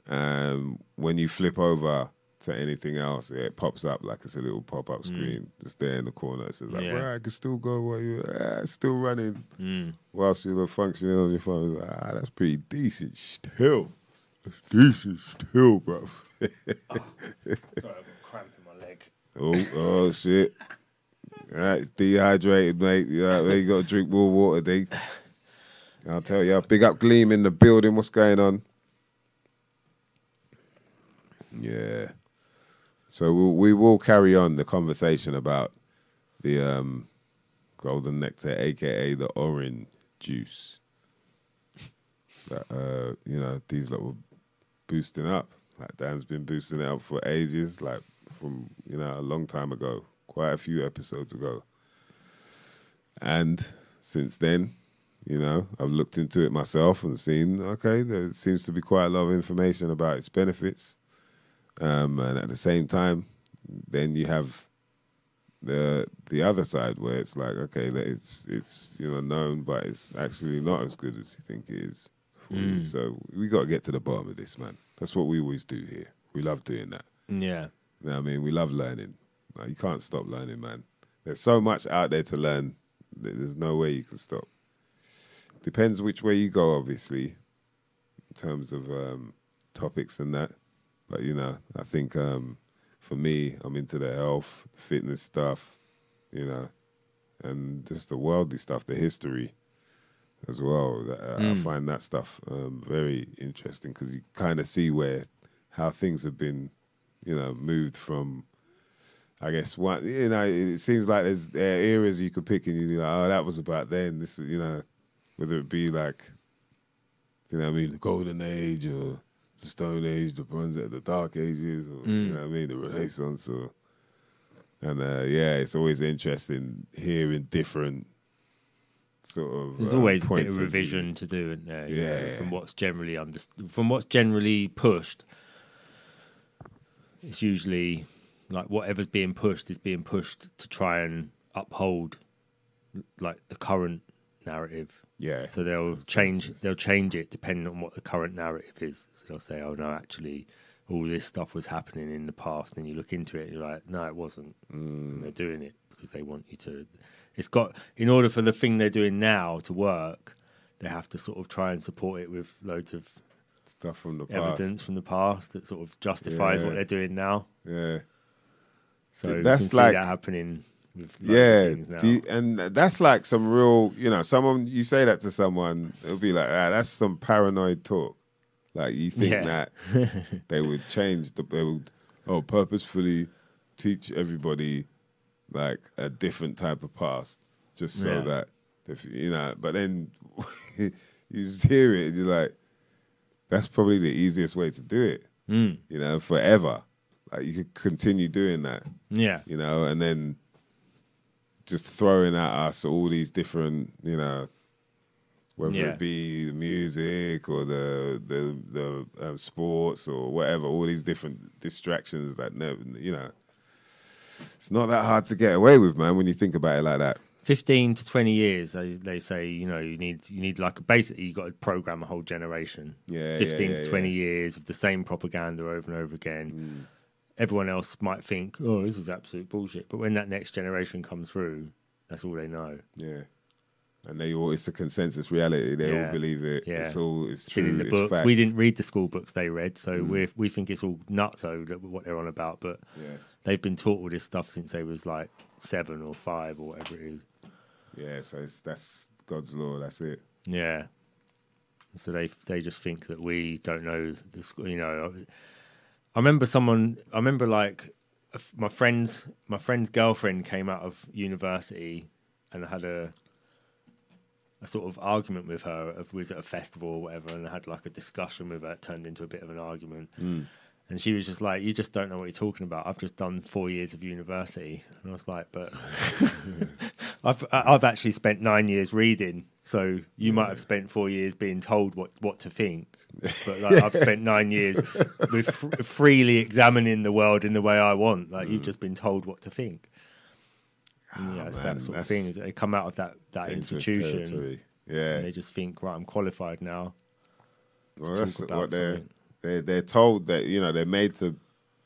And when you flip over to anything else, it pops up like it's a little pop up screen just there in the corner. It says like, Yeah. "Well, I can still go while you, ah, it's still running Mm. whilst you're functioning on your phone." It's like, ah, that's pretty decent still. That's decent still, bro. Sorry, I've got cramp in my leg. oh, oh shit. All right, dehydrated, mate. Yeah, you got to drink more water, D. I'll tell you. Big up Gleam in the building. What's going on? Yeah. So we'll, we will carry on the conversation about the um, golden nectar, aka the orange juice. That uh, you know these lot were boosting up. Like Dan's been boosting it up for ages, like from you know a long time ago, quite a few episodes ago. And since then, you know, I've looked into it myself and seen okay, there seems to be quite a lot of information about its benefits. Um, and at the same time, then you have the the other side where it's like okay, that it's it's you know known, but it's actually not as good as you think it is. You. So we got to get to the bottom of this, man. That's what we always do here. We love doing that. Yeah. You know what I mean? We love learning. Like, you can't stop learning, man. There's so much out there to learn. that There's no way you can stop. Depends which way you go, obviously, in terms of um, topics and that. But you know, I think um, for me, I'm into the health, fitness stuff, you know, and just the worldly stuff, the history as well. Uh, I find that stuff um, very interesting because you kind of see where how things have been, you know, moved from. I guess one, you know, it seems like there's there are areas you could pick and you're like, oh, that was about then. This is, you know, whether it be like, you know, what I mean, the golden age or the stone age, the bronze, the dark ages, or you know, what I mean, the Renaissance, or and uh, yeah, it's always interesting hearing different sort of. There's uh, always a bit of revision to do, isn't there? you know, Yeah. from what's generally under, from what's generally pushed. It's usually like whatever's being pushed is being pushed to try and uphold like the current narrative. Yeah. So they'll change they'll change it depending on what the current narrative is. So they'll say, "Oh no, actually, all this stuff was happening in the past." And you look into it, and you're like, "No, it wasn't." And mm. they're doing it because they want you to. It's got in order for the thing they're doing now to work, they have to sort of try and support it with loads of Stuff from the past. evidence from the past that sort of justifies Yeah. what they're doing now. Yeah. So That's like- that happening with loads of Yeah, you- and that's like some real, you know, someone you say that to someone, it'll be like, ah, that's some paranoid talk. Like you think Yeah. that they would change the, they would, oh, purposefully teach everybody like a different type of past, just so Yeah. that if you know. But then you just hear it, and you're like, that's probably the easiest way to do it. Mm. You know, forever. Like you could continue doing that yeah, you know, and then just throwing at us all these different, you know, whether Yeah. it be the music or the the the um, sports or whatever, all these different distractions that never, you know, it's not that hard to get away with, man. When you think about it like that, fifteen to twenty years. They they say you know you need you need like basically you got to program a whole generation. Yeah, yeah, fifteen yeah, to yeah. twenty years of the same propaganda over and over again. Mm. Everyone else might think, oh, this is absolute bullshit. But when that next generation comes through, that's all they know. yeah, and they all it's a consensus reality. They Yeah. all believe it. Yeah. It's all it's It's true. in the it's books. fact. We didn't read the school books they read, so Mm. we we think it's all nuts, that what they're on about. But Yeah. they've been taught all this stuff since they was like seven or five or whatever it is. Yeah. So it's, that's God's law. That's it. Yeah. So they they just think that we don't know the school. You know, I remember someone. I remember like my friend's my friend's girlfriend came out of university and had a a sort of argument with her. Of, was at a festival or whatever, and had like a discussion with her. It turned into a bit of an argument. Mm. And she was just like, "You just don't know what you're talking about. I've just done four years of university." And I was like, "But I've I've actually spent nine years reading, so you might have spent four years being told what, what to think. But like, I've spent nine years with fr- freely examining the world in the way I want. Like you've just been told what to think. And, yeah, it's Mm. man, that sort of thing. is—they come out of that that institution. Yeah. and they just think, right, I'm qualified now. Well, that's what they're something. they they're told that you know they're made to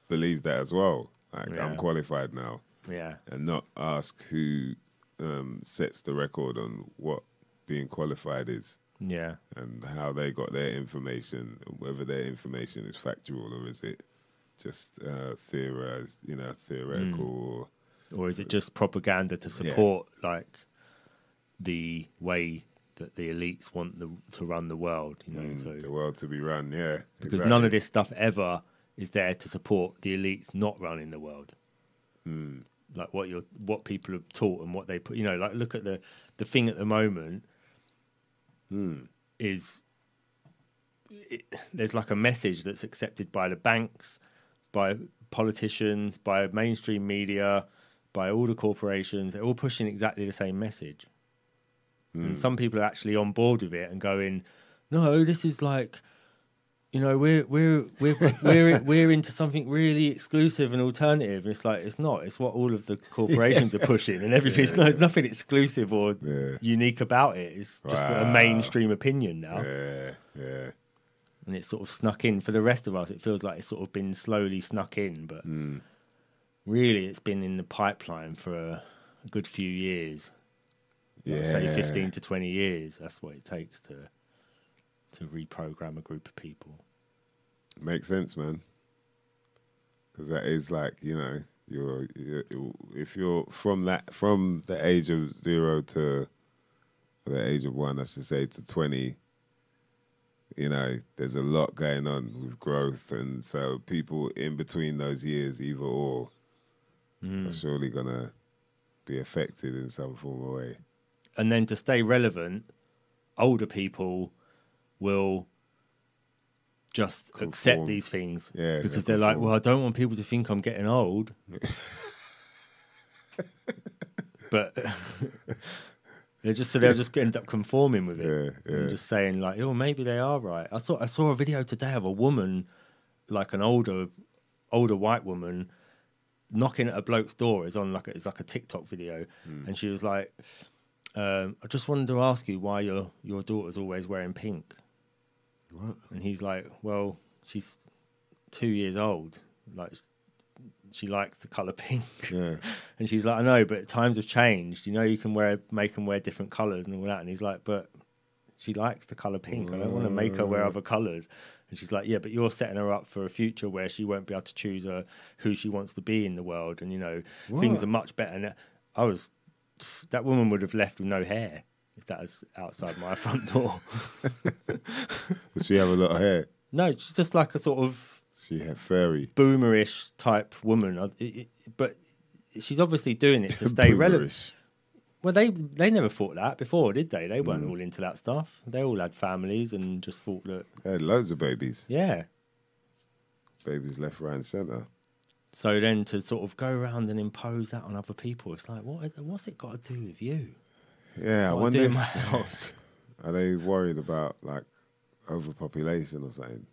believe that as well. Like Yeah. I'm qualified now, Yeah, and not ask who um, sets the record on what being qualified is yeah, and how they got their information, whether their information is factual or is it just uh, theorized, you know, theoretical. Mm. or is it just propaganda to support like the way that the elites want the, to run the world? You know, mm, so the world to be run, yeah. because none of this stuff ever is there to support the elites not running the world. Hmm. Like what you're, what people are taught and what they put. You know, like look at the the thing at the moment Hmm. is it, there's like a message that's accepted by the banks, by politicians, by mainstream media, by all the corporations. They're all pushing exactly the same message. And some people are actually on board with it and going, "No, this is like, you know, we're we're we're we're we're into something really exclusive and alternative." And it's like it's not. It's what all of the corporations are pushing, and everything's It's no, there's nothing exclusive or Yeah. unique about it. It's just a mainstream opinion now Yeah, yeah. and it's sort of snuck in for the rest of us. It feels like it's sort of been slowly snuck in, but Hmm. really, it's been in the pipeline for a, a good few years. Like, say fifteen to twenty years. That's what it takes to to reprogram a group of people. Makes sense, man. Because that is like you know, you're, you're if you're from that from the age of zero to the age of one, I should say to twenty. You know, there's a lot going on with growth, and so people in between those years, either or, Mm. are surely gonna be affected in some form or way. And then to stay relevant, older people will just accept these things Yeah, because they'll they're like, conform. well, I don't want people to think I'm getting old. but they're just so they'll just end up conforming with it Yeah, and just saying like, oh, maybe they are right. I saw I saw a video today of a woman, like an older older white woman, knocking at a bloke's door. It's on like a, it's like a TikTok video, Hmm. and she was like, um, I just wanted to ask you why your your daughter's always wearing pink. What? And he's like, well, she's two years old. Like, she likes the color pink. Yeah, And she's like, I know, but times have changed. You know, you can wear make them wear different colors and all that. And he's like, but she likes the color pink. I don't want to make her wear other colors. And she's like, yeah, but you're setting her up for a future where she won't be able to choose uh, who she wants to be in the world. And you know, things are much better. And I was, that woman would have left with no hair if that was outside my front door. does she have a lot of hair? no, she's just like a sort of She had fairy. boomerish type woman. I- it- it- But she's obviously doing it to stay relevant. Well, they they never thought that before, did they? They Mm. weren't all into that stuff. They all had families and just thought that, They had loads of babies. yeah. Babies left, right, and centre. So then to sort of go around and impose that on other people, it's like, what? What's it got to do with you? Yeah, I wonder if, house. are they worried about like overpopulation or something?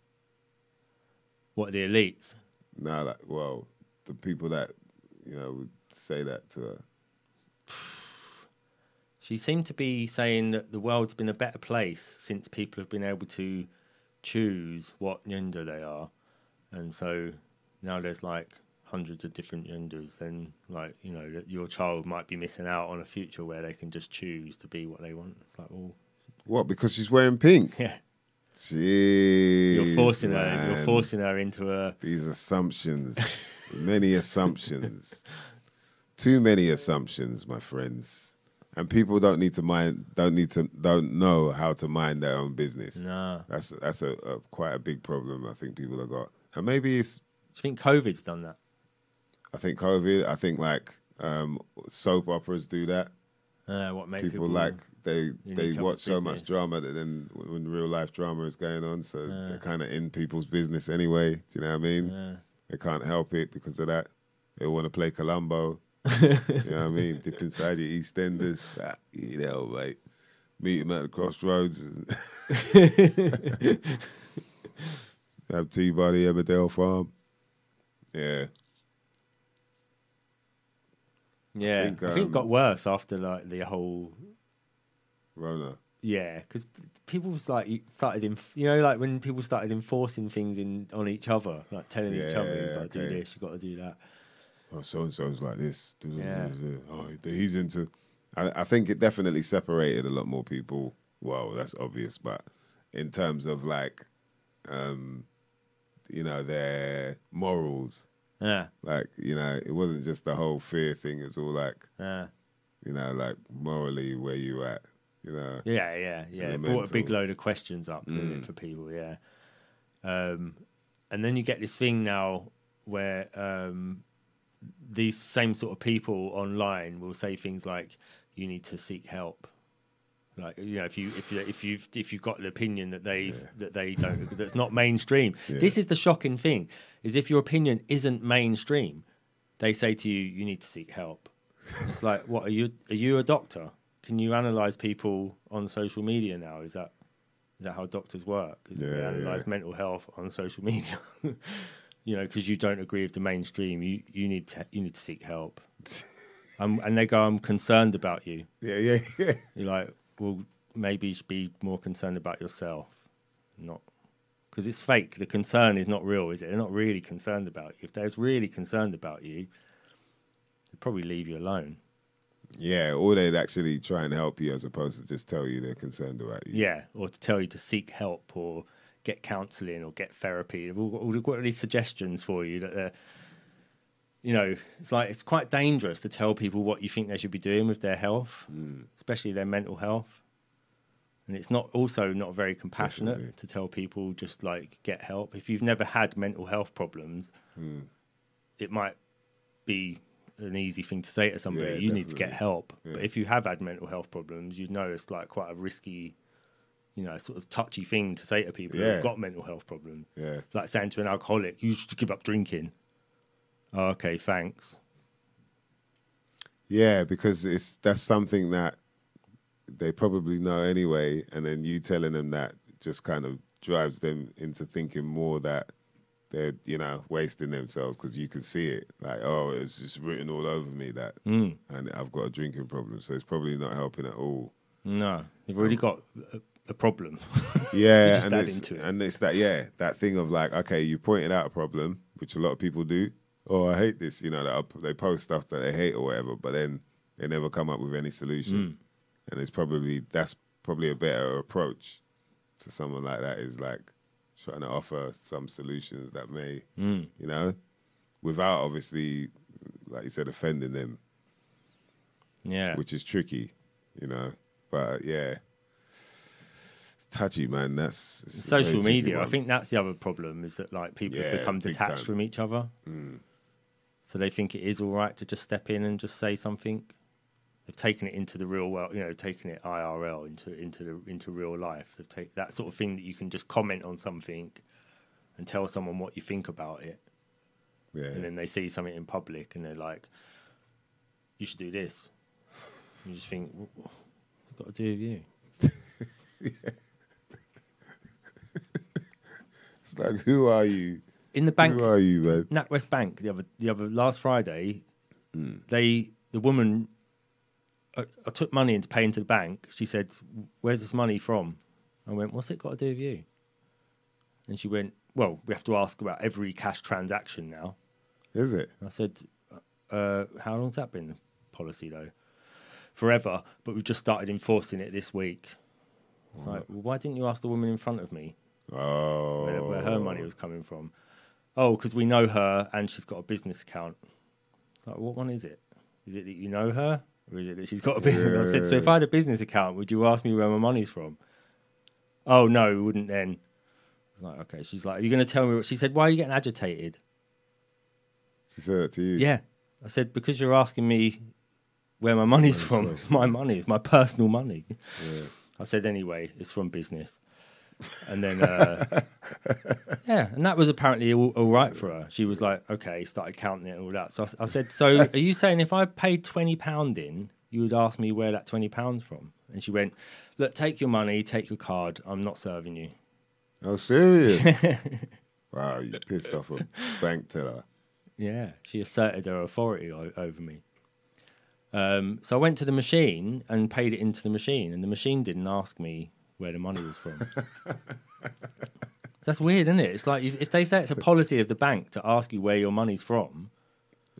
What the elites? No, like well, the people that you know would say that to her. She seemed to be saying that the world's been a better place since people have been able to choose what gender they are, and so now there's like hundreds of different genders, then like you know your child might be missing out on a future where they can just choose to be what they want. It's like, well, What? Because she's wearing pink. yeah, Jeez, you're forcing her. You're forcing her into a. These assumptions, many assumptions, too many assumptions, my friends. And people don't need to mind, don't need to, don't know how to mind their own business. Nah. That's that's a, a quite a big problem. I think people have got, and maybe it's. Do you think COVID's done that? I think COVID. I think like um, soap operas do that. Uh, what make People, people, like they they watch so much drama that then when real life drama is going on, so Uh. they're kind of in people's business anyway. Do you know what I mean? Yeah. They can't help it because of that. They want to play Columbo. you know what I mean? Dip inside your EastEnders. Ah, You know, mate. Meet them at the crossroads. And have tea by the Emmerdale farm. Yeah. Yeah, I think, think, it um, got worse after like the whole Rona. yeah, because people was like started in you know like when people started enforcing things in on each other, like telling each other you Yeah, got to do this, you got to do that. Oh, so and so's like this. Yeah. Oh, he's into. I, I think it definitely separated a lot more people. Well, that's obvious, but in terms of like, um, you know, their morals, Yeah, like you know, it wasn't just the whole fear thing. It's all like, yeah, you know, like morally where you at. You know, yeah, yeah, yeah. It brought a big load of questions up Mm. for people. Yeah, um, and then you get this thing now where um, these same sort of people online will say things like, "You need to seek help." Like you know, if you if you if you've if you've got an opinion that they have that they don't that's not mainstream. Yeah. This is the shocking thing: is if your opinion isn't mainstream, they say to you, "You need to seek help." It's like, what are you? Are you a doctor? Can you analyze people on social media now? Is that is that how doctors work? Is that they Yeah, analyze yeah. mental health on social media? you know, because you don't agree with the mainstream, you you need to you need to seek help. Um, and they go, "I'm concerned about you." yeah, yeah, yeah. You're like, well, maybe be more concerned about yourself, not because it's fake. The concern is not real, is it? They're not really concerned about you. If they're really concerned about you, they'd probably leave you alone. Yeah, or they'd actually try and help you as opposed to just tell you they're concerned about you. Yeah, or to tell you to seek help or get counselling or get therapy. All all all these suggestions for you that they're, you know, it's like it's quite dangerous to tell people what you think they should be doing with their health, hmm. especially their mental health. And it's not also not very compassionate Definitely. to tell people just like get help. If you've never had mental health problems, hmm. it might be an easy thing to say to somebody. Yeah, you need to get help. Yeah. But if you have had mental health problems, you know it's like quite a risky, you know, sort of touchy thing to say to people Yeah. who've got mental health problems. Yeah. Like saying to an alcoholic, you should give up drinking. Oh, okay, thanks. Yeah, because it's that's something that they probably know anyway, and then you telling them that just kind of drives them into thinking more that they're you know wasting themselves because you can see it like oh it's just written all over me that Mm. and I've got a drinking problem, so it's probably not helping at all. No, you've already got a, a problem. Yeah, and it's, into it. and it's that yeah that thing of like okay you pointed out a problem which a lot of people do. Oh, I hate this. You know, that they post stuff that they hate or whatever, but then they never come up with any solution. Mm. And it's probably that's probably a better approach to someone like that is like trying to offer some solutions that may, Mm. you know, without obviously, like you said, offending them, Yeah. which is tricky, you know. But yeah, it's touchy, man. That's it's a very Social media. I think that's the other problem is that like people have become detached from each other. Mm. So they think it is all right to just step in and just say something. They've taken it into the real world, you know, taken it IRL into into the into real life. They've taken that sort of thing that you can just comment on something and tell someone what you think about it, yeah. and then they see something in public and they're like, "You should do this." You just think, "What what got to do with you?" It's like, who are you? In the bank, Who are you, man? NatWest Bank the other the other last Friday, Hmm. they the woman I, I took money in to pay into the bank. She said, "Where's this money from?" I went, "What's it got to do with you?" And she went, "Well, we have to ask about every cash transaction now." Is it? I said, uh, how long's that been policy though? Forever, but we've just started enforcing it this week. It's like, well, why didn't you ask the woman in front of me Oh. where, where her money was coming from? Oh, because we know her and she's got a business account. Like, what one is it? Is it that you know her, or is it that she's got a business? I said, so if I had a business account, would you ask me where my money's from? Oh no, we wouldn't then. I was like, okay. She's like, are you going to tell me? What? She said, why are you getting agitated? She said it to you. Yeah. I said, because you're asking me where my money's from. It's my money. It's my personal money. I said, anyway, it's from business. And then, uh, yeah, and that was apparently all, all right for her. She was like, okay, started counting it and all that. So I said, so are you saying if I paid £20 in, you would ask me where that £20 from? And she went, look, take your money, take your card. I'm not serving you. Oh, serious? wow, you pissed off a bank teller. Yeah, she asserted her authority o- over me. Um, so I went to the machine and paid it into the machine, and the machine didn't ask me where the money was from. That's weird, isn't it? It's like if, they say it's a policy of the bank to ask you where your money's from.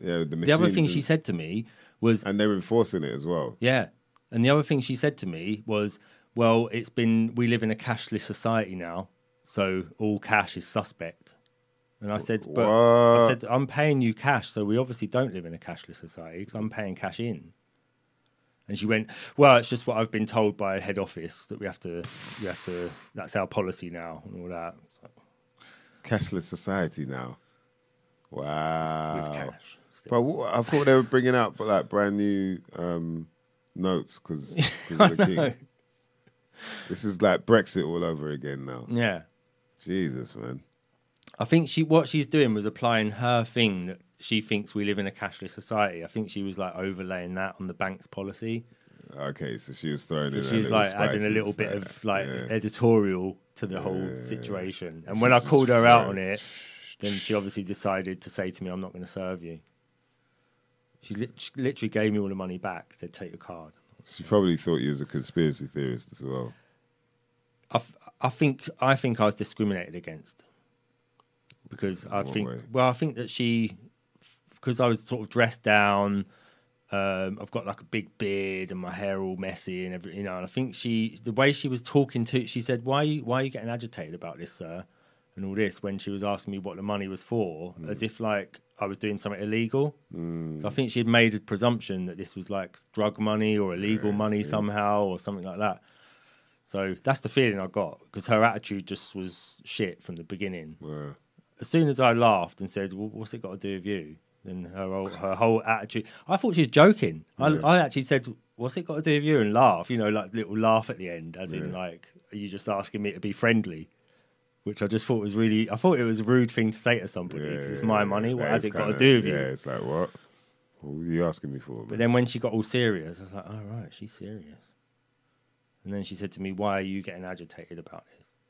Yeah, the, The other thing she said to me was, and they're enforcing it as well. yeah. And the other thing she said to me was, well, it's been, we live in a cashless society now, so all cash is suspect. And I said, but I said, I'm paying you cash, so we obviously don't live in a cashless society because I'm paying cash in. And she went, well, it's just what I've been told by head office that we have to, we have to, that's our policy now and all that. So, Cashless society now. Wow. with cash. still. But I thought they were bringing out like brand new um, notes because. This is like Brexit all over again now. Yeah. Jesus, man. I think she what she's doing was applying her thing that she thinks we live in a cashless society. I think she was like overlaying that on the bank's policy. Okay, so she was throwing So in. she's like adding a little bit there. of like Yeah. editorial to the whole situation. And when I called her out on it, then she obviously decided to say to me, "I'm not going to serve you." She literally gave me all the money back. Said, "Take your card." She probably thought you was a conspiracy theorist as well. I, f- I think I think I was discriminated against because I think way? well I think that she because I was sort of dressed down. Um, I've got like a big beard and my hair all messy and everything, you know. And I think she, the way she was talking to, she said, "Why, are you, why are you getting agitated about this, sir?" And all this when she was asking me what the money was for, as if like I was doing something illegal. So I think she had made a presumption that this was like drug money or illegal money somehow or something like that. So that's the feeling I got because her attitude just was shit from the beginning. Wow. As soon as I laughed and said, well, "What's it got to do with you?" Then her whole, her whole attitude. I thought she was joking. I, I actually said, "What's it got to do with you?" and laugh. You know, like little laugh at the end, as in like, "Are you just asking me to be friendly?" Which I just thought was really. I thought it was a rude thing to say to somebody because it's my money. What has it got to do with you? Yeah, it's like what? What were you asking me for? But then when she got all serious, I was like, "Oh right, she's serious." And then she said to me, "Why are you getting agitated about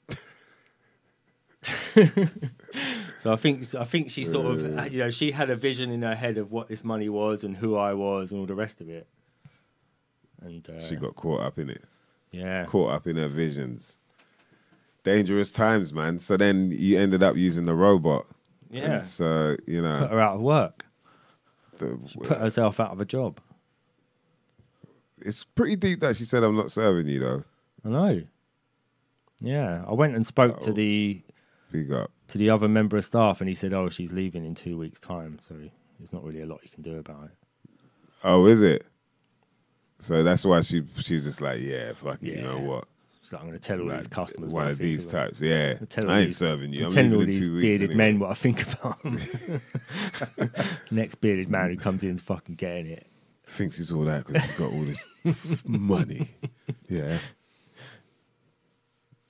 this?" so I think I think she sort of you know she had a vision in her head of what this money was and who I was and all the rest of it. And uh, She got caught up in it. yeah, Caught up in her visions. Dangerous times, man. So then you ended up using the robot. yeah, And so you know, put her out of work, the, put herself out of a job. it's pretty deep that she said, "I'm not serving you," though. I know. Yeah, I went and spoke to Oh. the Big up. To the other member of staff, and he said, "Oh, she's leaving in two weeks' time, so there's not really a lot you can do about it." Oh, is it? So that's why she she's just like, yeah, fuck it, you know what? She's like, "I'm going to tell all Like, these customers one of these them. types. Yeah, tell all I ain't these- serving you. I'm I'm telling all these two weeks. bearded anyway. men what I think about them. Next bearded man who comes in is fucking getting it. thinks he's all that because he's got all this money. Yeah.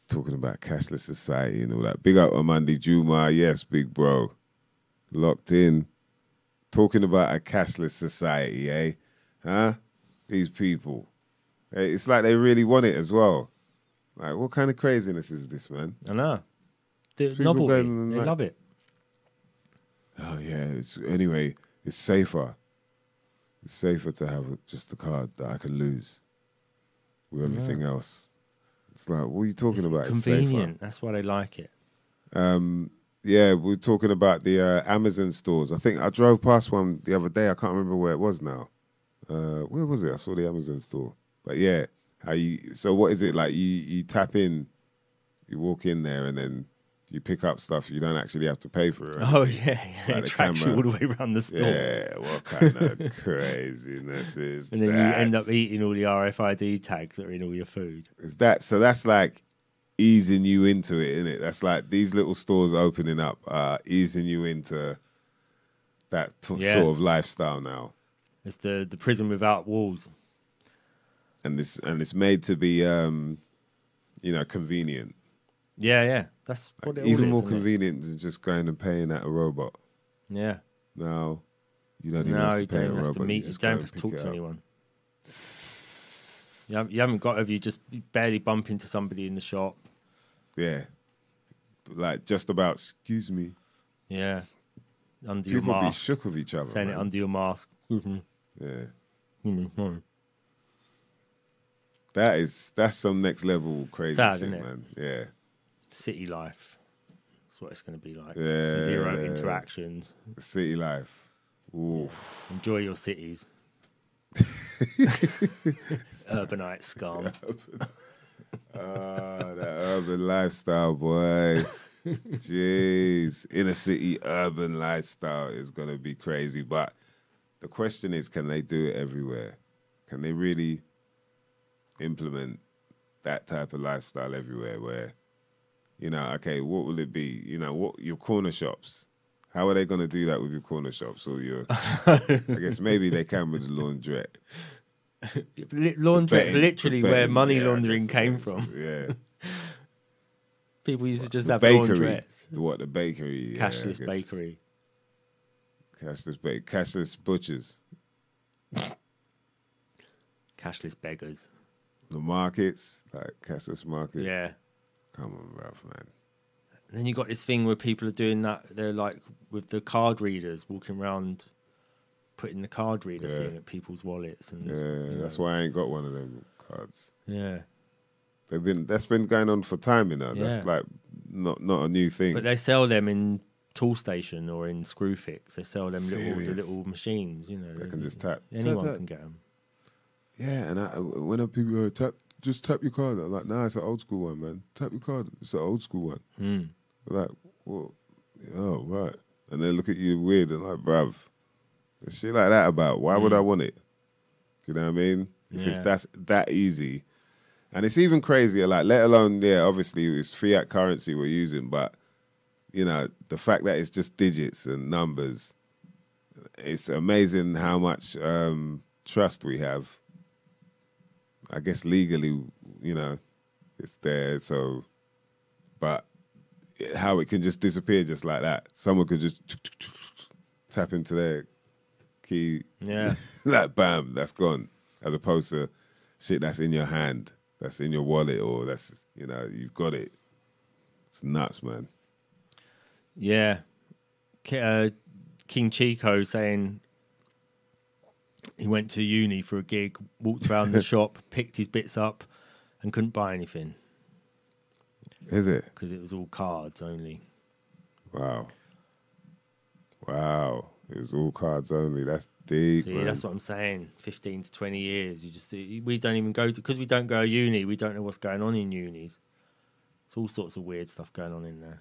Talking about cashless society and all that. Big up Amandi Juma. Yes, big bro. Locked in. Talking about a cashless society, eh? Huh? These people. Eh, It's like they really want it as well. Like, what kind of craziness is this, man? I know. The novelty, they that. love it. Oh yeah. It's, anyway, it's safer. It's safer to have just a card that I can lose. With everything else, it's like, what are you talking It's about? Convenient. That's why they like it. Um, yeah, we are talking about the uh, Amazon stores. I think I drove past one the other day. I can't remember where it was now. Uh, where was it? I saw the Amazon store. But yeah, how you? So what is it like? You you tap in, you walk in there, and then you pick up stuff. You don't actually have to pay for it. Oh yeah, yeah. Like it tracks you all camera. the way around the store. Yeah, what kind of craziness is And then that? you end up eating all the RFID tags that are in all your food. Is that so? That's like easing you into it, isn't it? That's like these little stores opening up, uh, easing you into that t- Yeah. sort of lifestyle now, It's the the prison without walls. and this and it's made to be, um, you know, convenient. Yeah, yeah. That's what it Even is, more convenient than just going and paying at a robot. Yeah. Now, you don't even No, have to you pay don't a have robot. to meet. You just don't have to talk to anyone. You haven't, you haven't got to. You just barely bump into somebody in the shop. Yeah, like just about. Excuse me. Yeah. Under your People be shook with each other. Saying it man. under your mask. Mhm. yeah. Mhm. That is that's some next level crazy Sad, shit, it? man. Yeah. City life. That's what it's going to be like. Yeah, Zero yeah. interactions. City life. Oof. Enjoy your cities. Urbanite scum. Ah, that urban lifestyle, boy. Jeez. Inner city urban lifestyle is gonna be crazy. But the question is, can they do it everywhere? Can they really implement that type of lifestyle everywhere where, you know, okay, what will it be? You know, what your corner shops? How are they gonna do that with your corner shops or your I guess maybe they can with the laundrette. Laundrette, Betting- literally where money yeah, laundering came from. Yeah. People used to just have bakery. laundrettes. The What the bakery? Cashless guess. bakery. Cashless ba- cashless butchers. Cashless beggars. The markets, like cashless market. Yeah. Come on, bruv, man. And then you got this thing where people are doing that. They're like with the card readers walking around, putting the card reader Yeah. thing at people's wallets. And Yeah, that's know. why I ain't got one of them cards. Yeah. They've been that's been going on for time, you know. Yeah. That's like not not a new thing. But they sell them in Tool Station or in Screwfix. They sell them little the little machines. You know, They can just tap. Anyone Tap, tap. can get them. Yeah, and I, when are people uh, tap, just tap your card. I'm like, nah, it's an old school one, man. Tap your card. It's an old school one. Mm. Like, well, oh right, and they look at you weird and like, bruv, there's shit like that about. Why would Mm. I want it? Do you know what I mean? If it's that's that easy, and it's even crazier. Like, let alone, yeah, obviously it's fiat currency we're using, but you know, the fact that it's just digits and numbers, it's amazing how much um, trust we have. I guess legally, you know, it's there. So, but how it can just disappear just like that. Someone could just tap into their key, Yeah. like bam, that's gone. As opposed to shit that's in your hand, that's in your wallet, or that's you know you've got it. It's nuts, man. Yeah. Uh, King Chico saying he went to uni for a gig, walked around the shop, picked his bits up, and couldn't buy anything Is it? because it was all cards only. Wow. Wow. It was all cards only. That's deep. See, man. that's what I'm saying. 15 to 20 years. You just we don't even go to because we don't go to uni. We don't know what's going on in unis. It's all sorts of weird stuff going on in there.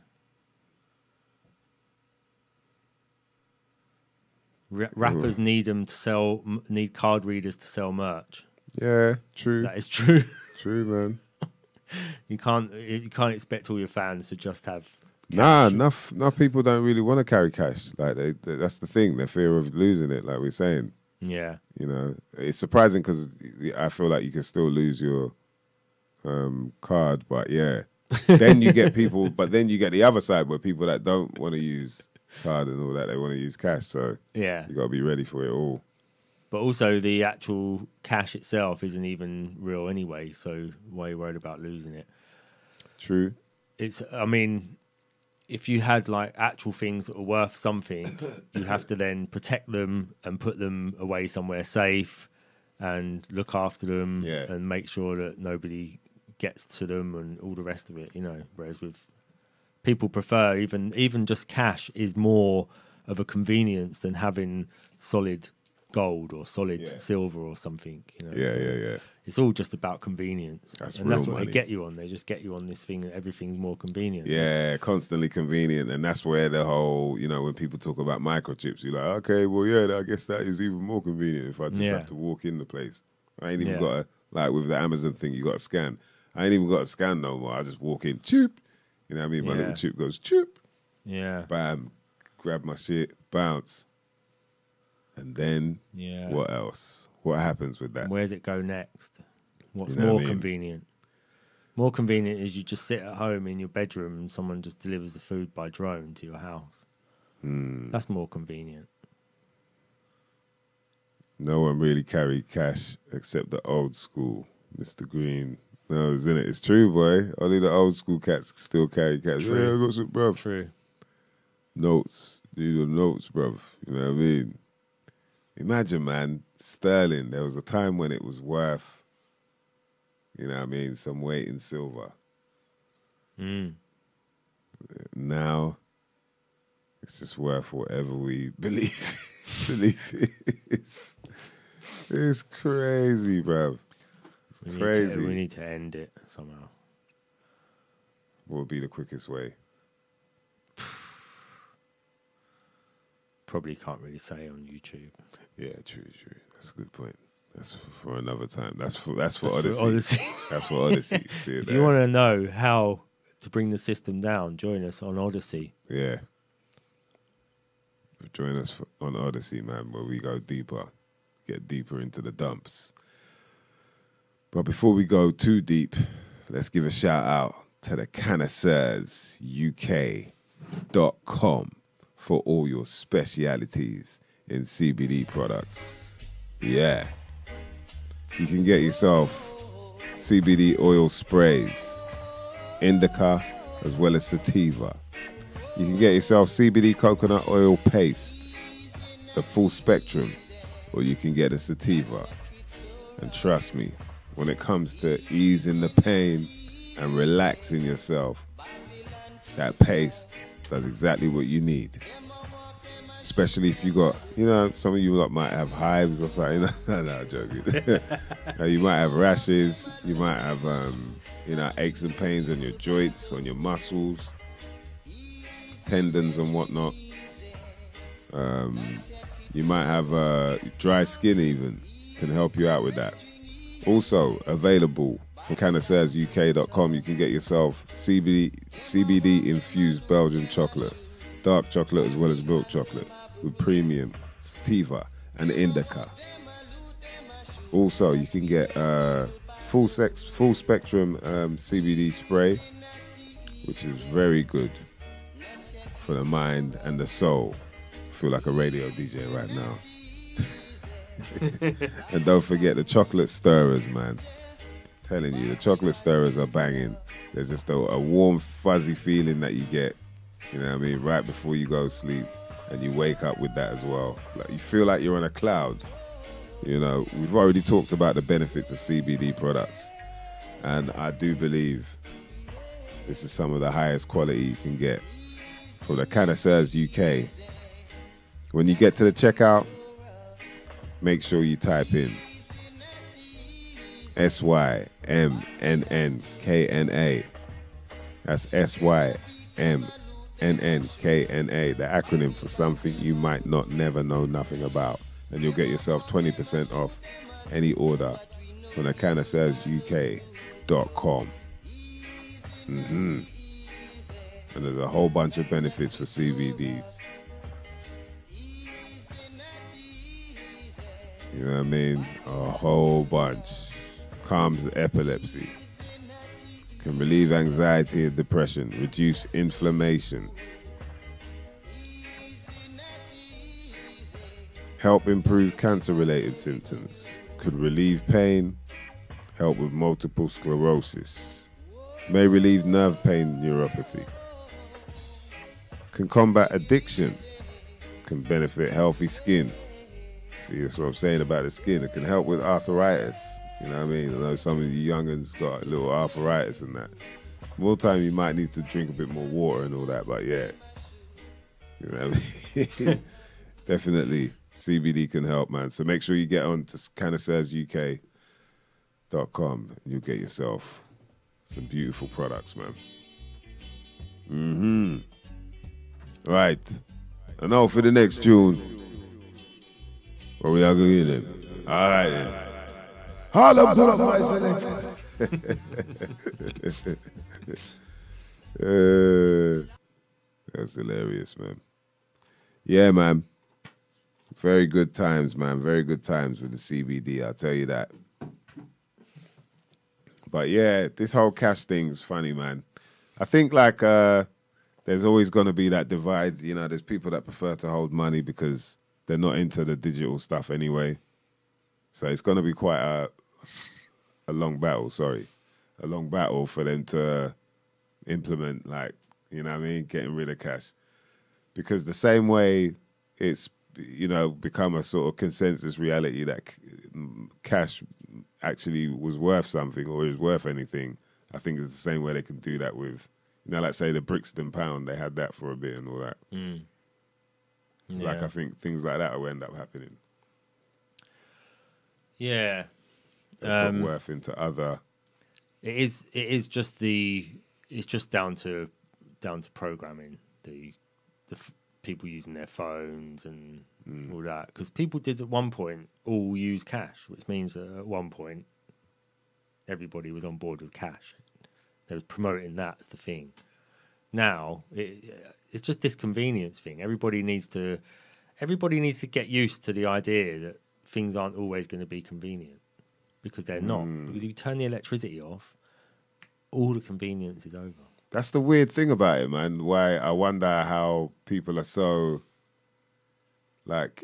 Ra- rappers need them to sell. Need card readers to sell merch. yeah, true. That is true. True, man. you can't. You can't expect all your fans to just have. Nah, enough. Enough people don't really want to carry cash. Like they, they, that's the thing. The fear of losing it. Like we're saying, Yeah. you know, it's surprising because I feel like you can still lose your um, card. But yeah, then you get people. But then you get the other side where people that don't want to use card and all that they want to use cash. So Yeah. you got to be ready for it all. But also the actual cash itself isn't even real anyway. So why are you worried about losing it? True. it's i mean if you had like actual things that are worth something you have to then protect them and put them away somewhere safe and look after them Yeah. and make sure that nobody gets to them and all the rest of it you know whereas with people prefer even even just cash is more of a convenience than having solid gold or solid Yeah. silver or something. You know? Yeah, So yeah, yeah. It's all just about convenience, That's and that's what money. they get you on. They just get you on this thing that everything's more convenient. Yeah, constantly convenient, and that's where the whole, you know, when people talk about microchips, you're like, okay, well, yeah, I guess that is even more convenient if I just Yeah. have to walk in the place. I ain't even Yeah. got to like with the Amazon thing, you got to scan. I ain't even got to scan no more. I just walk in, chip. You know what I mean? My little Yeah. chip goes chip, yeah, bam, grab my shit, bounce, and then yeah. what else? What happens with that? Where's it go next? What's You know what more I mean? convenient? More convenient is you just sit at home in your bedroom and someone just delivers the food by drone to your house. Hmm. That's more convenient. No one really carried cash except the old school, Mr. Green. No, it's in it? It's true, boy. Only the old school cats still carry cash. true. Yeah, I got some, bruv. True. Notes. These are notes, bruv. You know what I mean? Imagine, man, sterling. There was a time when it was worth, you know what I mean, some weight in silver. Mm. Now, it's just worth whatever we believe. believe it's, it's crazy, bruv. We need, Crazy. to, we need to end it somehow. What would be the quickest way? Probably can't really say on YouTube. Yeah, true, true. That's a good point. That's for another time. That's for that's for That's Odysee. for Odysee. That's for Odysee. If there. you want to know how to bring the system down, join us on Odysee. Yeah. Join us for, on Odysee, man, where we go deeper, get deeper into the dumps. But before we go too deep, let's give a shout out to the Cannaseurs UK.com for all your specialities in CBD products. Yeah. You can get yourself CBD oil sprays, indica, as well as sativa. You can get yourself CBD coconut oil paste, the full spectrum, or you can get a sativa. And trust me, when it comes to easing the pain and relaxing yourself, that paste does exactly what you need. Especially if you got, you know, some of you lot might have hives or something. no, no, joking. You might have rashes. You might have, um, you know, aches and pains on your joints, on your muscles tendons and whatnot. Um, you might have uh, dry skin, even can help you out with that. Also available for cannaseursuk.com. You can get yourself CBD CBD infused Belgian chocolate, dark chocolate as well as milk chocolate with premium sativa and indica. Also, you can get uh, full sex, full spectrum um, CBD spray, which is very good for the mind and the soul. I feel like a radio DJ right now. And don't forget the chocolate stirrers, man. Telling you, the chocolate stirrers are banging. There's just a, a warm, fuzzy feeling that you get, you know what I mean, right before you go to sleep. And you wake up with that as well. Like you feel like you're on a cloud. You know, we've already talked about the benefits of CBD products. And I do believe this is some of the highest quality you can get from the Cannaseurs UK. When you get to the checkout, make sure you type in S Y M N N K N A. That's S Y M N N K N A, the acronym for something you might not never know nothing about. And you'll get yourself 20% off any order from cannaseursuk.com. Mm-hmm. And there's a whole bunch of benefits for CBDs. You know what I mean? A whole bunch. Calms epilepsy. Can relieve anxiety and depression. Reduce inflammation. Help improve cancer related symptoms. Could relieve pain. Help with multiple sclerosis. May relieve nerve pain neuropathy. Can combat addiction. Can benefit healthy skin. See, that's what I'm saying about the skin. It can help with arthritis. You know what I mean? I know some of you youngins got a little arthritis and that. More time, you might need to drink a bit more water and all that. But yeah, you know, what I mean? definitely CBD can help, man. So make sure you get on to cannaseursuk.com and you'll get yourself some beautiful products, man. Mm-hmm. Right. And now for the next tune. Where we are going then. All right then. Holla, pull up my selector. uh, that's hilarious, man. Yeah, man. Very good times, man. Very good times with the CBD. I'll tell you that. But yeah, this whole cash thing's funny, man. I think like uh, there's always going to be that divide. You know, there's people that prefer to hold money because they're not into the digital stuff anyway. So it's going to be quite a a long battle. Sorry, a long battle for them to implement, like you know, what I mean, getting rid of cash. Because the same way it's you know become a sort of consensus reality that cash actually was worth something or is worth anything. I think it's the same way they can do that with, you know, like say the Brixton pound. They had that for a bit and all that. Mm. Like I think things like that will end up happening. yeah. They Um, put worth into other. It is. It is just the. It's just down to down to programming the the f- people using their phones and all that because people did at one point all use cash, which means that at one point everybody was on board with cash. They was promoting that as the thing. Now it, it's just this convenience thing. Everybody needs to. Everybody needs to get used to the idea that things aren't always going to be convenient because they're not. Because if you turn the electricity off, all the convenience is over. That's the weird thing about it, man. Why I wonder how people are so like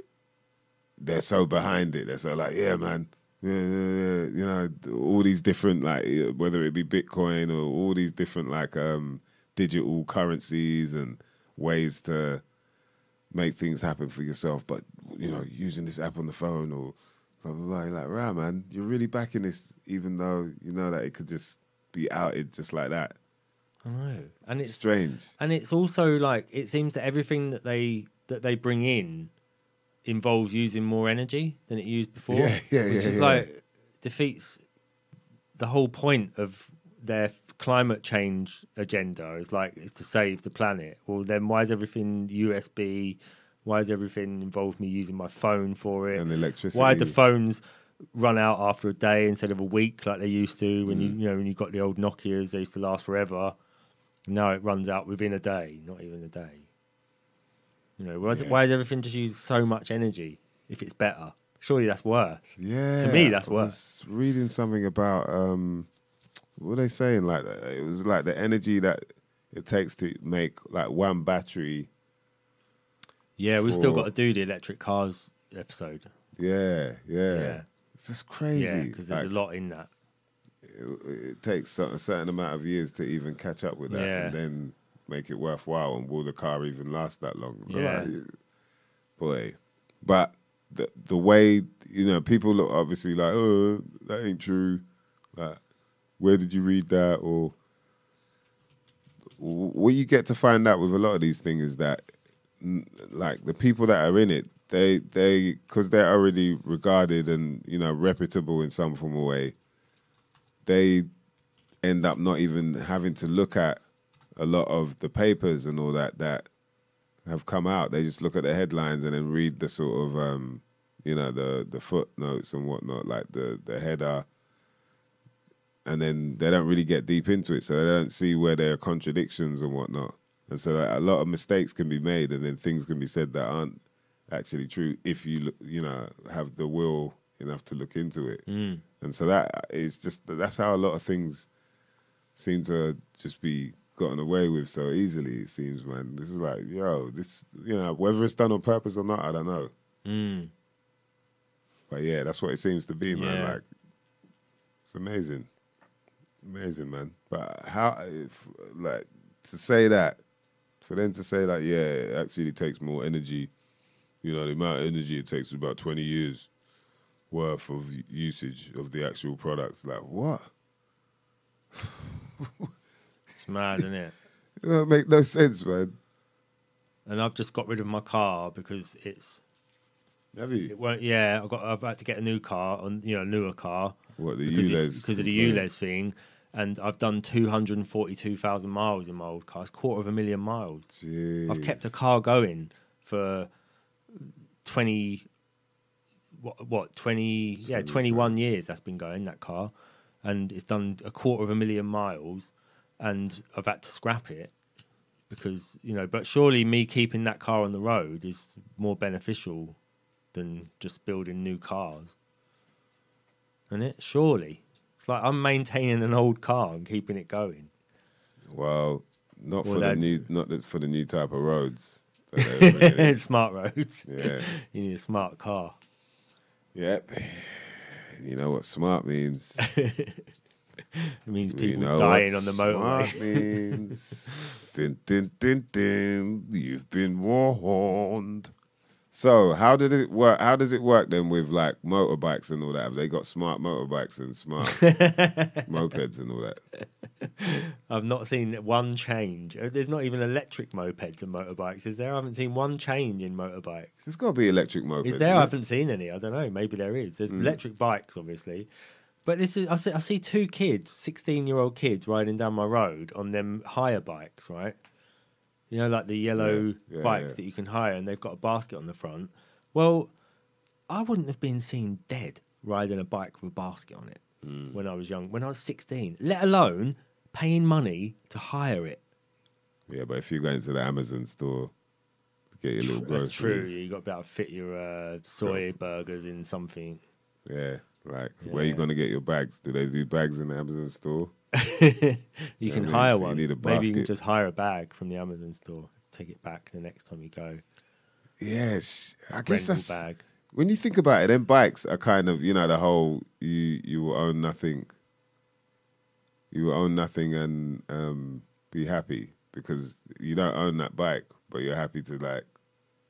they're so behind it. They're so like, yeah, man. Yeah, yeah, yeah. You know, all these different like whether it be Bitcoin or all these different like um digital currencies and ways to make things happen for yourself, but you know, using this app on the phone or was like, like, right, man, you're really backing this, even though you know that it could just be outed just like that. I know, and It's it's strange. and it's also like it seems that everything that they that they bring in involves using more energy than it used before. Yeah, yeah, which yeah, is yeah. like defeats the whole point of their climate change agenda. Is like is to save the planet. Well, then why is everything USB? Why is everything involved me using my phone for it? And electricity. Why the phones run out after a day instead of a week like they used to when Mm. you you know when you got the old Nokia's they used to last forever. Now it runs out within a day, not even a day. You know, why is, it, why is everything just use so much energy if it's better? Surely that's worse. Yeah. To me, that's worse. reading something about um what are they saying? Like uh, it was like the energy that it takes to make like one battery. Yeah, we've still got to do the electric cars episode. Yeah, yeah. Yeah. It's just crazy. Yeah, because there's Like, a lot in that. It, it takes a a certain amount of years to even catch up with that, Yeah. and then make it worthwhile. And will the car even last that long? Yeah. Like, boy. But the the way you know people look obviously like, oh, that ain't true. Like, where did you read that? Or what you get to find out with a lot of these things is that, like, the people that are in it, they they because they're already regarded and you know reputable in some form or way. They end up not even having to look at a lot of the papers and all that that have come out. They just look at the headlines and then read the sort of um, you know the the footnotes and whatnot, like the the header, and then they don't really get deep into it, so they don't see where there are contradictions and whatnot, and so a lot of mistakes can be made, and then things can be said that aren't actually true if you you know have the will enough to look into it, Mm. and so that is just that's how a lot of things seem to just be gotten away with so easily. It seems, man. This is like, yo, this, you know, whether it's done on purpose or not, I don't know. Mm. But yeah, that's what it seems to be, man. Yeah. Like, it's amazing, amazing, man. But how, if, like, to say that, for them to say like, yeah, it actually takes more energy. You know, the amount of energy it takes is about twenty years worth of usage of the actual products. Like, what? It's mad, isn't it? It don't make no sense, man. And I've just got rid of my car because it's Have you? it won't. Yeah, I've got. I've had to get a new car, on you know, a newer car What the because ULEZ? because of the ULEZ thing. And I've done two hundred and forty-two thousand miles in my old car. It's a quarter of a million miles. Jeez. I've kept a car going for twenty. What? What? Twenty? Yeah, twenty-one years. That's been going that car, and it's done a quarter of a million miles, and I've had to scrap it because you know. But surely me keeping that car on the road is more beneficial than just building new cars, isn't it? Surely, it's like I'm maintaining an old car and keeping it going. Well, not Well, for the new, not for the new type of roads. that they're bringing in. Smart roads. yeah. You need a smart car. Yep. You know what smart means. It means You people know dying on the motorway. Smart means. dun, dun, dun, dun. You've been warned. So how did it work? How does it work then with like motorbikes and all that? Have they got smart motorbikes and smart mopeds and all that? I've not seen one change. Uh, There's not even electric mopeds and motorbikes, is there? I haven't seen one change in motorbikes. There's got to be electric mopeds. Is there? I haven't seen any. I don't know. Maybe there is. There's Mm. electric bikes, obviously. But this is I see, I see two kids, 16 year old kids, riding down my road on them higher bikes, right? You know, like the yellow Yeah, yeah, bikes yeah. that you can hire and they've got a basket on the front. Well, I wouldn't have been seen dead riding a bike with a basket on it Mm. when I was young, when I was 16, let alone paying money to hire it. Yeah, but if you go into the Amazon store to get your little groceries, That's true. You got to be able to fit your uh, soy burgers in something. yeah, like where are you gonna get your bags? Do they do bags in the Amazon store? you can I mean, hire so you one. need a Maybe you can basket. just hire a bag from the Amazon store. Take it back the next time you go. Yes, I guess Rental that's bag. when you think about it. Then bikes are kind of you know the whole you you will own nothing. You will own nothing and um, be happy because you don't own that bike, but you're happy to like.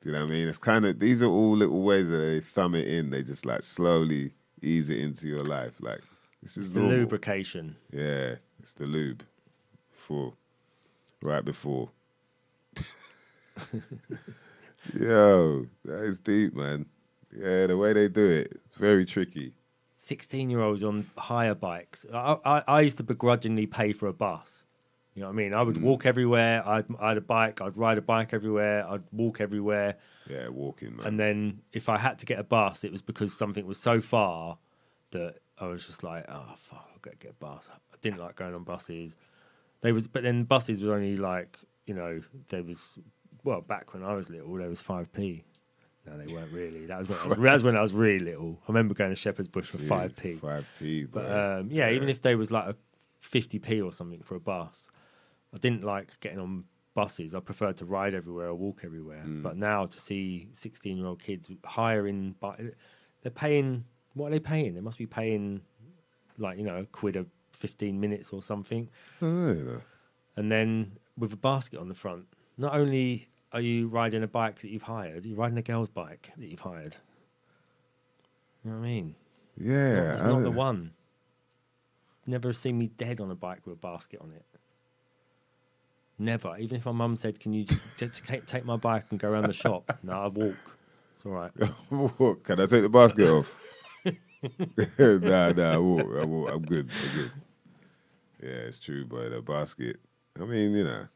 Do you know what I mean? It's kind of these are all little ways that they thumb it in. They just like slowly ease it into your life. Like this is The lubrication. Yeah, it's the lube. Before, right before. Yo, that is deep, man. Yeah, the way they do it, very tricky. 16 year olds on hire bikes. I, I, I used to begrudgingly pay for a bus. You know what I mean? I Mm. would walk everywhere. I'd, I had a bike. I'd ride a bike everywhere. I'd walk everywhere. Yeah, walking, man. And then if I had to get a bus, it was because something was so far that I was just like, oh fuck, I've got to get a bus. I didn't like going on buses. They was, but then buses was only like, you know, there was, well, back when I was little, there was five p. No, they weren't really. That was when I was, that was when I was really little. I remember going to Shepherd's Bush for five p. Five p. But um, yeah, even if they was like a fifty p or something for a bus, I didn't like getting on buses. I preferred to ride everywhere or walk everywhere. But now to see sixteen-year-old kids hiring, they're paying. What are they paying? They must be paying like you know a quid a fifteen minutes or something, know. and then with a basket on the front. Not only are you riding a bike that you've hired, you're riding a girl's bike that you've hired. You know what I mean? Yeah, it's I not the one. Never seen me dead on a bike with a basket on it. Never. Even if my mum said, "Can you just t- t- take my bike and go around the shop?" No, I walk. It's all right. Can I take the basket off? nah, nah, I won't. I won't. I'm good. I'm good. Yeah, it's true, but a basket. I mean, you know,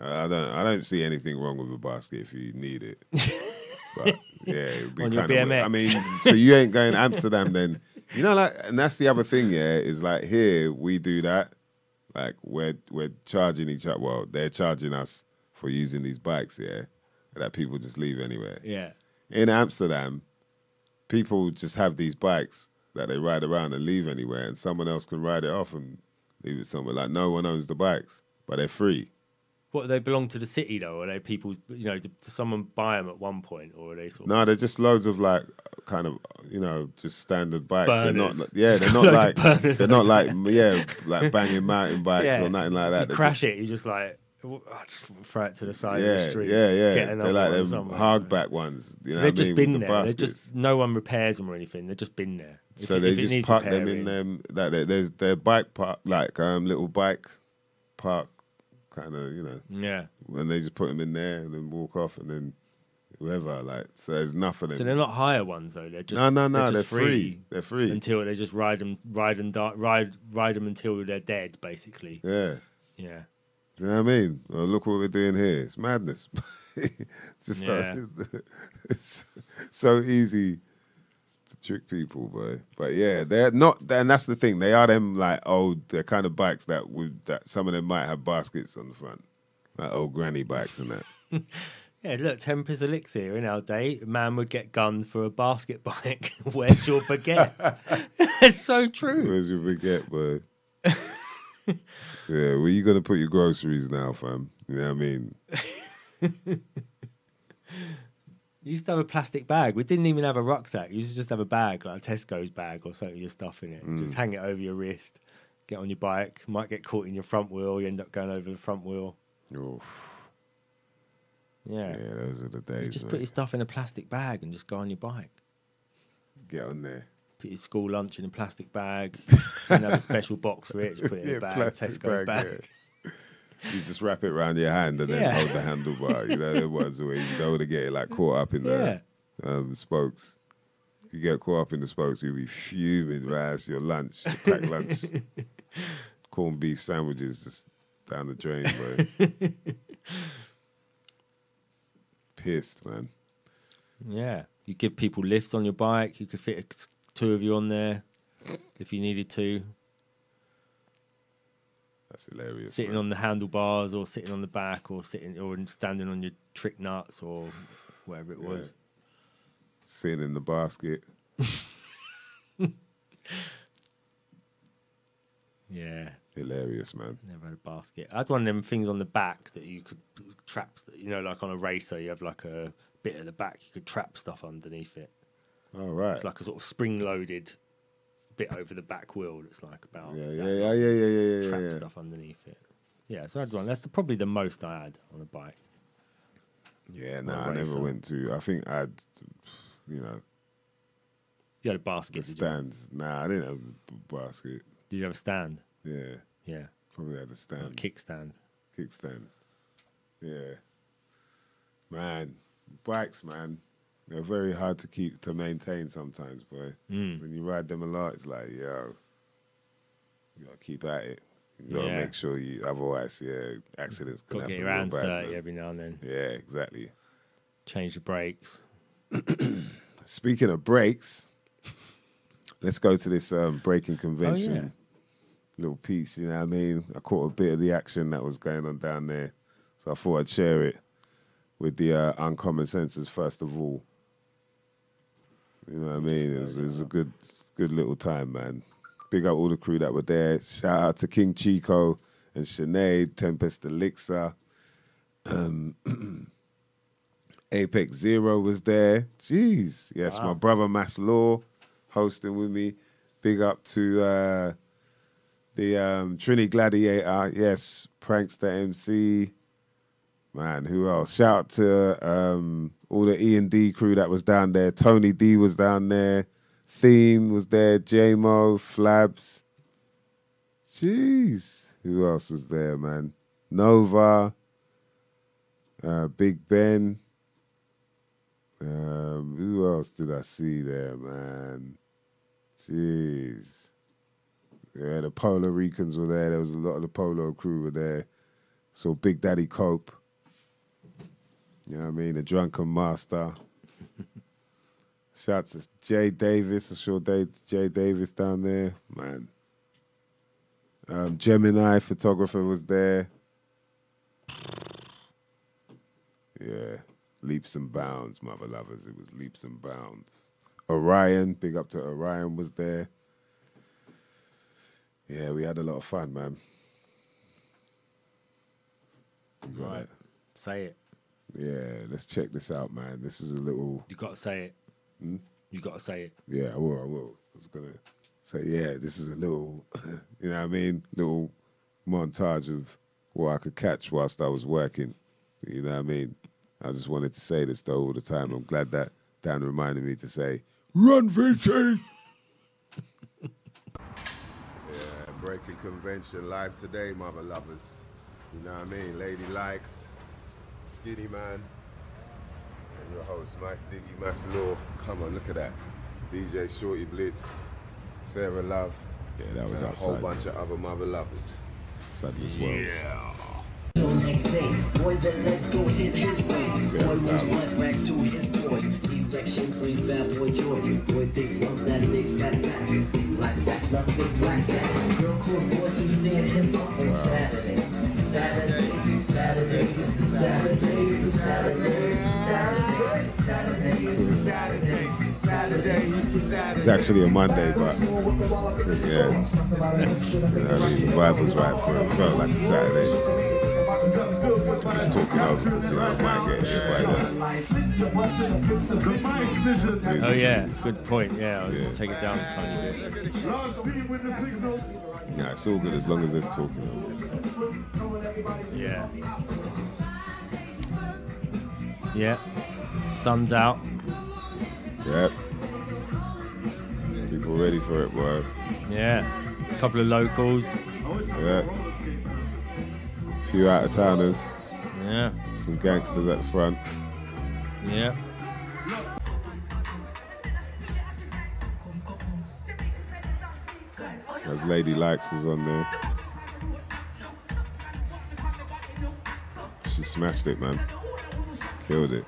I I don't. I don't see anything wrong with a basket if you need it. But yeah, it would be On your kind of. I mean, so you ain't going to Amsterdam then? You know, like, and that's the other thing. Yeah, is like here we do that. Like we're we're charging each other. Well, they're charging us for using these bikes. Yeah, that people just leave anywhere Yeah. in Amsterdam, people just have these bikes that they ride around and leave anywhere, and someone else can ride it off and leave it somewhere. Like no one owns the bikes, but they're free. What they belong to the city though? Are they people's? You know, did someone buy them at one point, or are they sort of? No, they're just loads of like kind of you know just standard bikes. They're not, yeah, they're not like they're not like yeah like banging mountain bikes Yeah. or nothing like that. You They're crash just- it, you just like "Oh, I just throw it to the side of the street. yeah, yeah. Get They're another like one them somewhere. hardback ones. You So know they've what just mean, been the there. They're just no one repairs them or anything. They've just been there. If so it- they just needs park them in repairing- them like there's their bike park like um little bike park kind of, you know, Yeah. and they just put them in there and then walk off and then whoever like. So there's enough of them. So they're not higher ones though. They're just no, no, no. They're, They're, just free. They're free. until they just ride them, ride them, di- ride ride them until they're dead, basically. yeah. Yeah. Do you know what I mean? Well, look what we're doing here. It's madness. it's just Yeah. like, it's so easy to trick people, boy. But yeah, they're not. And that's the thing. They are them like old. They're kind of bikes that would that some of them might have baskets on the front, like old granny bikes and that. Yeah, look, Tempest Elixir in our day, a man would get gunned for a basket bike. Where's your baguette? it's so true. Where's your baguette, boy? Yeah, where you gonna put your groceries now, fam? You know what I mean? You used to have a plastic bag. We didn't even have a rucksack. You used to just have a bag, like a Tesco's bag or something, with your stuff in it. Mm. Just hang it over your wrist. Get on your bike. Might get caught in your front wheel. You end up going over the front wheel. Oof. Yeah. Yeah, those are the You days. just man. put your stuff in a plastic bag and just go on your bike. Get on there. Put your school lunch in a plastic bag. and have a special box for it. Put it in Yeah, a bag, Tesco bag. bag, You just wrap it around your hand and then Yeah. hold the handlebar. You know the ones where you don't want to get it like caught up in the um, spokes. If you get caught up in the spokes, you'll be fuming right as your lunch, your packed lunch, corned beef sandwiches just down the drain, bro. Pissed, man. Yeah. You give people lifts on your bike. You could fit a- two of you on there if you needed to. That's hilarious. sitting man. on the handlebars or sitting on the back or sitting or standing on your trick nuts or whatever it Yeah. was. sitting in the basket. Yeah. Hilarious, man. Never had a basket. I had one of them things on the back that you could traps that you know, like on a racer, you have like a bit at the back you could trap stuff underneath it. All right. It's like a sort of spring loaded bit over the back wheel that's like about yeah, yeah, yeah, yeah, yeah, yeah, yeah, trap yeah. stuff underneath it. Yeah, so I had one. That's the, probably the most I had on a bike. Yeah, no, a I never went to. I think I'd, you know, You had a the basket, you? stands. Nah, I didn't have a basket. Did you have a stand? Yeah, Yeah. probably had a Or a stand, kickstand. kickstand. Yeah, man, bikes, man, they're very hard to keep to maintain sometimes, boy. Mm. When you ride them a lot, it's like, yo, you gotta keep at it. You gotta Yeah. make sure you, otherwise, yeah, accidents can Got happen. get your hands dirty every now and then. Yeah, exactly. Change the brakes. Speaking of brakes, let's go to this um, breaking convention. Oh, yeah. Little piece, you know what I mean? I caught a bit of the action that was going on down there. So I thought I'd share it with the uh, Uncommon Senses first of all. You know what I mean? It was, it was a good, good little time, man. Big up all the crew that were there. Shout out to King Chico and Sinead, Tempest Elixir. Um, Apex Zero was there. Jeez. Yes, my brother Mass Law hosting with me. Big up to uh, the um, Trini Gladiator. Yes, Prankster MC. Man, who else? Shout out to um, all the E and D crew that was down there. Jonzi D was down there. Theme was there. J-Mo, Flabs. Jeez. Who else was there, man? Nova. Uh, Big Ben. Um, who else did I see there, man? Jeez. Yeah, the Polo Ricans were there. There was a lot of the Polo crew were there. So Big Daddy Cope. You know what I mean? The Drunken Master. Shouts to Jay Davis. I saw Dave, Jay Davis down there. Man. Um, Gemini photographer was there. Yeah. Leaps and bounds, mother lovers. It was leaps and bounds. Orion, big up to Orion was there. Yeah, we had a lot of fun, man. You got Right. it? Say it. Yeah, let's check this out, man. This is a little. You got to say it. Hmm? You got to say it. Yeah, I will. I will. I was gonna say, yeah, this is a little, you know what I mean? Little montage of what I could catch whilst I was working. You know what I mean? I just wanted to say this though all the time. I'm glad that Dan reminded me to say, "Run, VT." yeah, Breaking convention live today, mother lovers. You know what I mean? Lady likes, Skinnyman, and your host, my sticky Mass Law. Come on, look at that. DJ Shorty Blitz, Sarah Love. Yeah, that was and a whole outside. bunch of other mother lovers. Sadness Wells. Yeah. Till next day, boy, then let's go hit his way. Boy wants blood rags to his boys. Erection brings bad boy joys. Boy thinks of that big fat back. Big black fat, love big black fat. Girl calls boy to stand him up on Saturday. Saturday, Saturday, this is Saturday, is Saturday, is Saturday, Saturday, is Saturday, Saturday. It's actually a Monday, but yeah, I mean, the vibe was right for it. Felt like a Saturday. Just talking over because you know, I might get that. Oh yeah, good point. Yeah, I'll Yeah. take it down a tiny bit. Nah, it's all good as long as there's talking. Yeah. Yeah. Sun's out. Yep. People ready for it, boy. Yeah. A couple of locals. Yeah. Few out of towners, Yeah. some gangsters at the front. Yeah. As Lady Likes was on there. She smashed it, man. Killed it.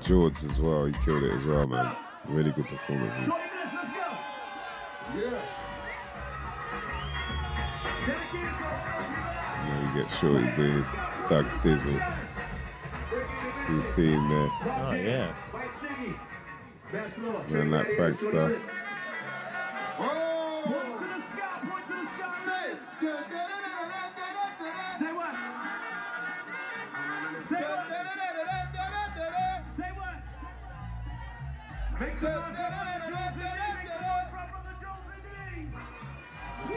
George as well, he killed it as well, man. Really good performances. Now get Shorty doing his Doug Dizzle. See the theme there. Oh yeah. Man, that prankster.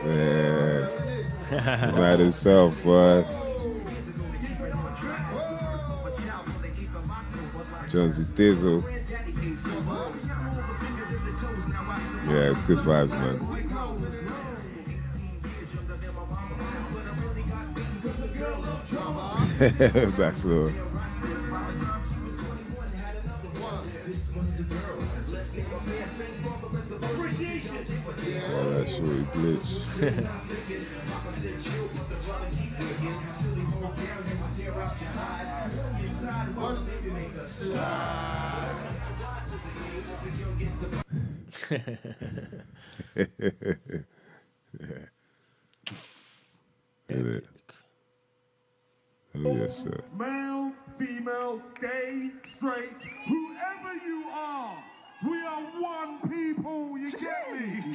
Yeah. Mad himself, boy. Jonesy Dizzle. Yeah, it's good vibes, man. That's all. Oh, that shorty glitch. it. Oh, yes, sir. Male, female, gay, straight, whoever you are, we are one people, you get me?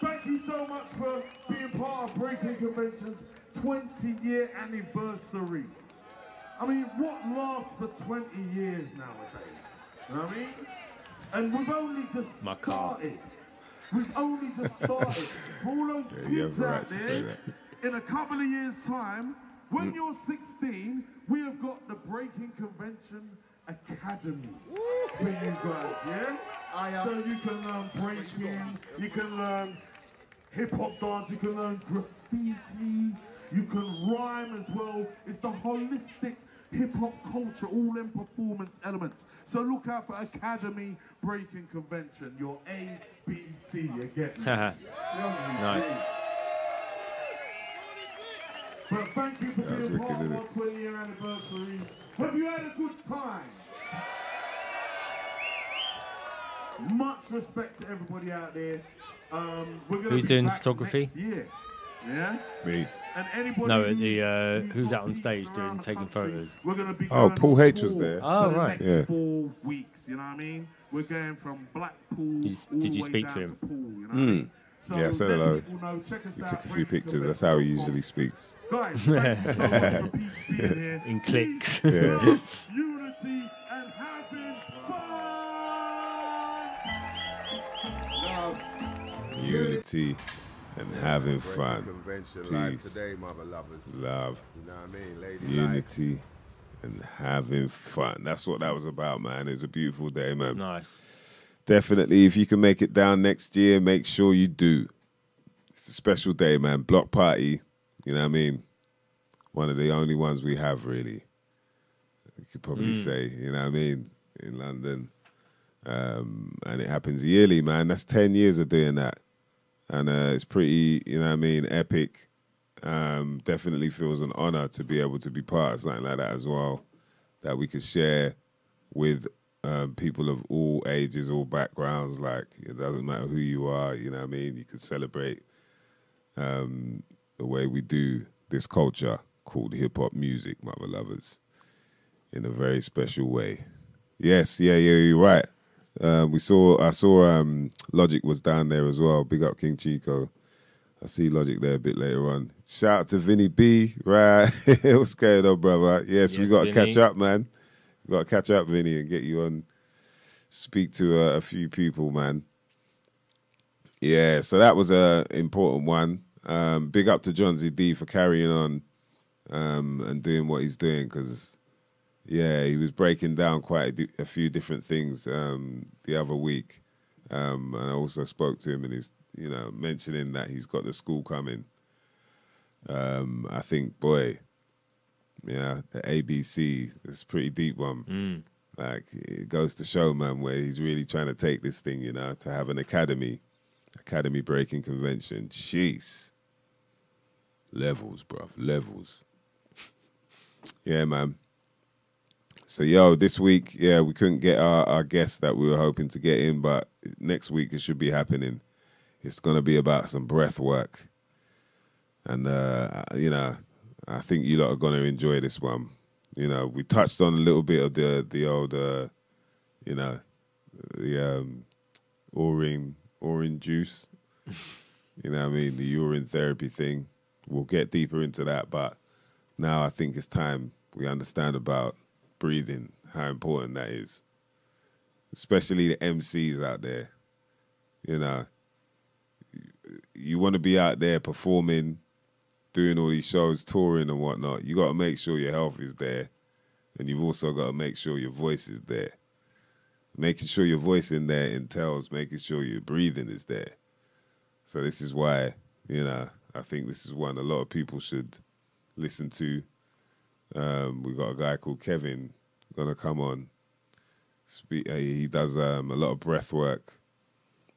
Thank you so much for being part of Breaking Convention's 20 year anniversary. I mean, what lasts for 20 years nowadays? You know what I mean? And we've only just My car. started. We've only just started. For all those Yeah, kids out right there, in a couple of years' time, when you're 16, we have got the Breaking Convention Academy for you guys, yeah? So you can learn breaking, you can learn hip hop dance, you can learn graffiti, you can rhyme as well. It's the holistic hip hop culture, all in performance elements. So look out for Academy Breaking Convention, your A, B, C, you get me? nice. But thank you for That being part of our innit? 20 year anniversary. Have you had a good time? Much respect to everybody out there. Um, we're gonna Who's be doing back photography? Next year. Yeah? Me. And anybody No, who's, the, uh, who's got out on stage doing- taking country, photos? We're gonna be Oh, going Paul H was there. Oh, for the right. next Yeah. four weeks. You know what I mean? We're going from Blackpool. Did you- all did the you way speak down to him? Poole, you know what I mean? So. Yeah, I said hello. people know, check us He out, took a few pictures. That's how he usually speaks. Guys, thank you so much for being here. In clicks. Yeah. unity, and having fun. Unity and having Breaking fun. Convention live Peace. today, mother lovers. Love, You know what I mean? Lady likes. unity, and having fun. That's what that was about, man. It's a beautiful day, man. nice. Definitely, if you can make it down next year, make sure you do. It's a special day, man. Block party. You know what I mean? One of the only ones we have, really. You could probably say, you know what I mean, in London. Um, and it happens yearly, man. That's 10 years of doing that. And uh, it's pretty, you know what I mean, epic. Um, definitely feels an honor to be able to be part of something like that as well, that we could share with um, people of all ages, all backgrounds. Like, it doesn't matter who you are, you know what I mean? You can celebrate um, the way we do this culture called hip hop music, mother lovers, in a very special way. Yes, yeah, yeah, you're right. Um, we saw, I saw um, Logic was down there as well. Big up King Chico. I see Logic there a bit later on. Shout out to Vinny B, right? What's going on, brother? Yes, we got to catch up, man. We got to catch up, Vinny, and get you on. Speak to uh, a few people, man. Yeah, so that was a important one. Um, big up to Jonzi D for carrying on um, and doing what he's doing because, yeah, he was breaking down quite a, a few different things um, the other week. Um, and I also spoke to him and he's, you know, mentioning that he's got the school coming. Um, I think, boy, yeah, the ABC is a pretty deep one. Like it goes to show, man, where he's really trying to take this thing, you know, to have an academy, academy breaking convention. Jeez, levels, bruv, levels. yeah, man. So, yo, this week, yeah, we couldn't get our, our guest that we were hoping to get in, but next week it should be happening. It's going to be about some breath work. And, uh, you know, I think you lot are going to enjoy this one. You know, we touched on a little bit of the, the old, uh, you know, the um, orange, orange juice. you know I mean? The urine therapy thing. We'll get deeper into that, but now I think it's time we understand about breathing, how important that is. Especially the MCs out there. You know, you want to be out there performing, doing all these shows, touring and whatnot. You got to make sure your health is there, and you've also got to make sure your voice is there. Making sure your voice in there entails making sure your breathing is there. So this is why, you know, I think this is one a lot of people should listen to. Um, we got a guy called Kevin gonna come on. Speak, uh, he does um, a lot of breath work.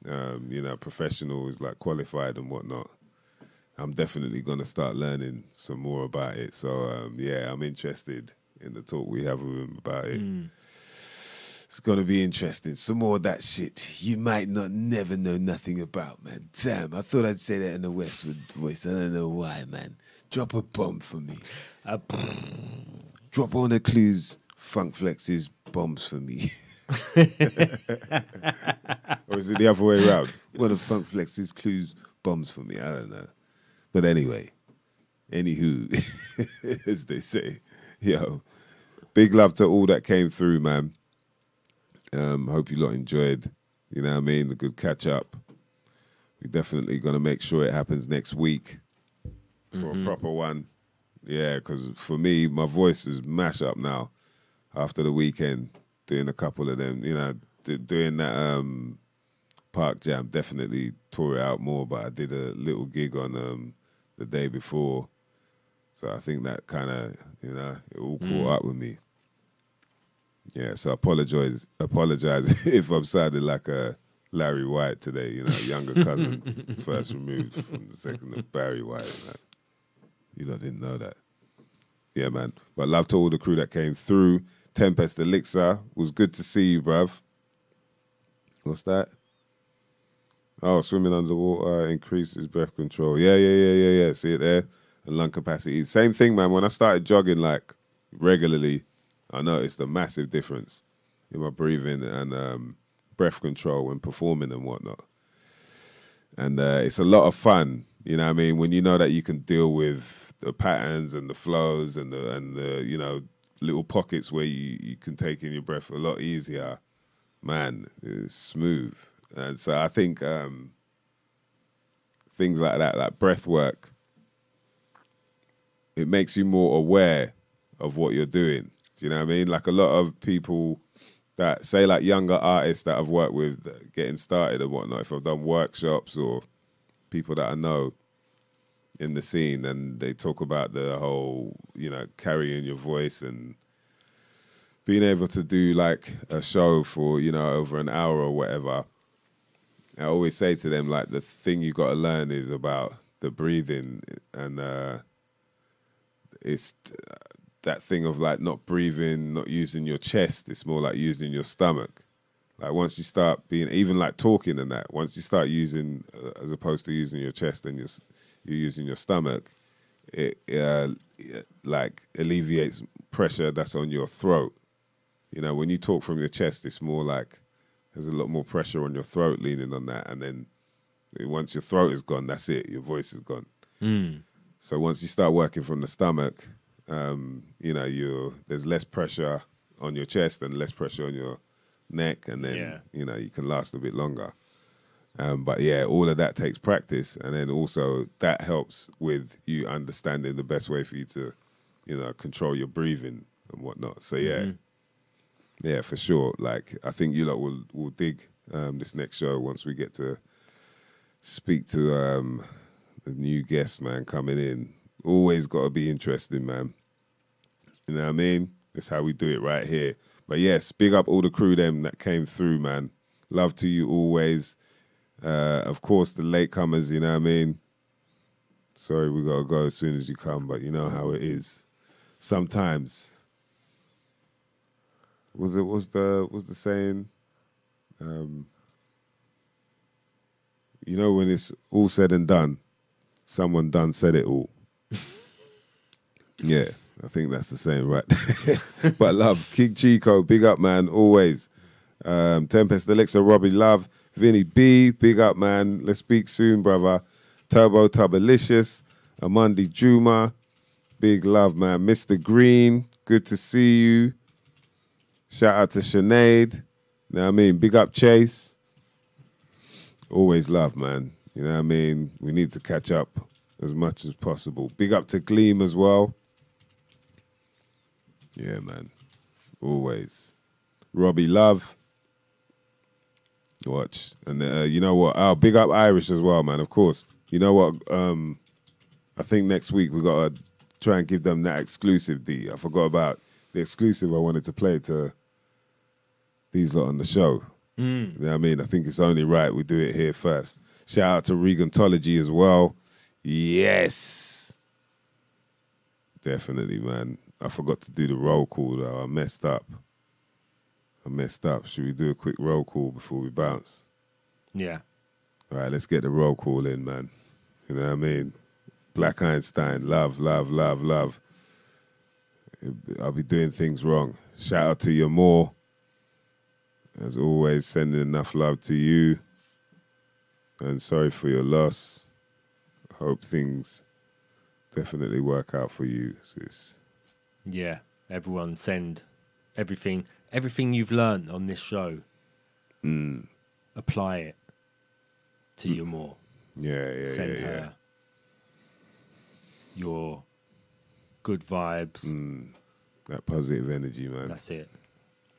Um, you know, professional is like qualified and whatnot. I'm definitely gonna start learning some more about it. So um, yeah, I'm interested in the talk we have with him about it. It's gonna be interesting. Some more of that shit you might not never know nothing about, man. Damn, I thought I'd say that in a Westwood voice. I don't know why, man. Drop a bomb for me. Uh, Drop on the clues, Funk Flex's bombs for me. or is it the other way around? One of Funk Flex's clues, bombs for me. I don't know. But anyway, anywho, as they say, yo, big love to all that came through, man. Um, hope you lot enjoyed. You know what I mean? A good catch up. We're definitely gonna make sure it happens next week for a proper one. Yeah, because for me, my voice is mash up now after the weekend, doing a couple of them. You know, d- doing that um, park jam. Definitely tore it out more, but I did a little gig on um, the day before, so I think that kind of you know it all caught mm. up with me. Yeah, so apologize, apologize if I'm sounding like a Larry White today. You know, younger cousin, first removed from the second of Barry White. Like, you know, didn't know that. Yeah, man. But love to all the crew that came through. Tempest Elixir was good to see you, bruv. What's that? Oh, swimming underwater increases breath control. Yeah, yeah, yeah, yeah, yeah. See it there? And lung capacity. Same thing, man. When I started jogging like regularly, I noticed a massive difference in my breathing and um, breath control when performing and whatnot. And uh, it's a lot of fun, you know what I mean? When you know that you can deal with the patterns and the flows and the, and the you know, little pockets where you, you can take in your breath a lot easier, man, it's smooth. And so I think um, things like that, like breath work, it makes you more aware of what you're doing. Do you know what I mean? Like a lot of people that say like younger artists that I've worked with getting started and whatnot. If I've done workshops or people that I know in the scene, and they talk about the whole you know carrying your voice and being able to do like a show for you know over an hour or whatever. I always say to them like the thing you got to learn is about the breathing and uh, it's uh, that thing of like not breathing, not using your chest. It's more like using your stomach. Like once you start being even like talking and that, once you start using uh, as opposed to using your chest and you're, you're using your stomach, it uh, it, like alleviates pressure that's on your throat. You know, when you talk from your chest, it's more like there's a lot more pressure on your throat leaning on that, and then once your throat is gone, that's it. Your voice is gone. So once you start working from the stomach, um, you know, you there's less pressure on your chest and less pressure on your neck, and then Yeah. you know you can last a bit longer. Um, but yeah, all of that takes practice, and then also that helps with you understanding the best way for you to, you know, control your breathing and whatnot. So yeah, yeah, for sure. Like I think you lot will will dig um, this next show once we get to speak to um, the new guest man coming in. Always got to be interesting, man. You know what I mean? That's how we do it right here. But yes, big up all the crew them that came through, man. Love to you always. Uh, of course, the latecomers, you know what I mean? Sorry, we gotta go as soon as you come, but you know how it is. Sometimes. Was it was the was the saying? Um, you know when it's all said and done, someone done said it all. yeah, I think that's the same, right? but love, King Chico, big up, man, always. Um, Tempest Elixir, Robbie Love, Vinny B, big up, man. Let's speak soon, brother. Turbo Tubalicious, Amandi Juma, big love, man. Mr. Green, good to see you. Shout out to Sinead. You know what I mean? Big up Chase. Always love, man. You know what I mean? We need to catch up as much as possible. Big up to Gleam as well. Yeah, man. Always. Robbie Love. Watch. And uh, you know what? Oh, big up Irish as well, man. Of course. You know what? Um, I think next week we got to try and give them that exclusive D. I forgot about the exclusive I wanted to play to these lot on the show. Mm. You know what I mean? I think it's only right we do it here first. Shout out to Regantology as well. Yes. Definitely, man. I forgot to do the roll call though. I messed up. I messed up. Should we do a quick roll call before we bounce? Yeah. All right, let's get the roll call in, man. You know what I mean? Black Einstein, love, love, love, love. I'll be doing things wrong. Shout out to your more. As always, sending enough love to you. And sorry for your loss. Hope things definitely work out for you, sis. Yeah. Everyone send everything everything you've learned on this show. Hmm. Apply it to your more. Yeah, yeah, Send yeah, yeah. her your good vibes. Hmm. That positive energy, man. That's it.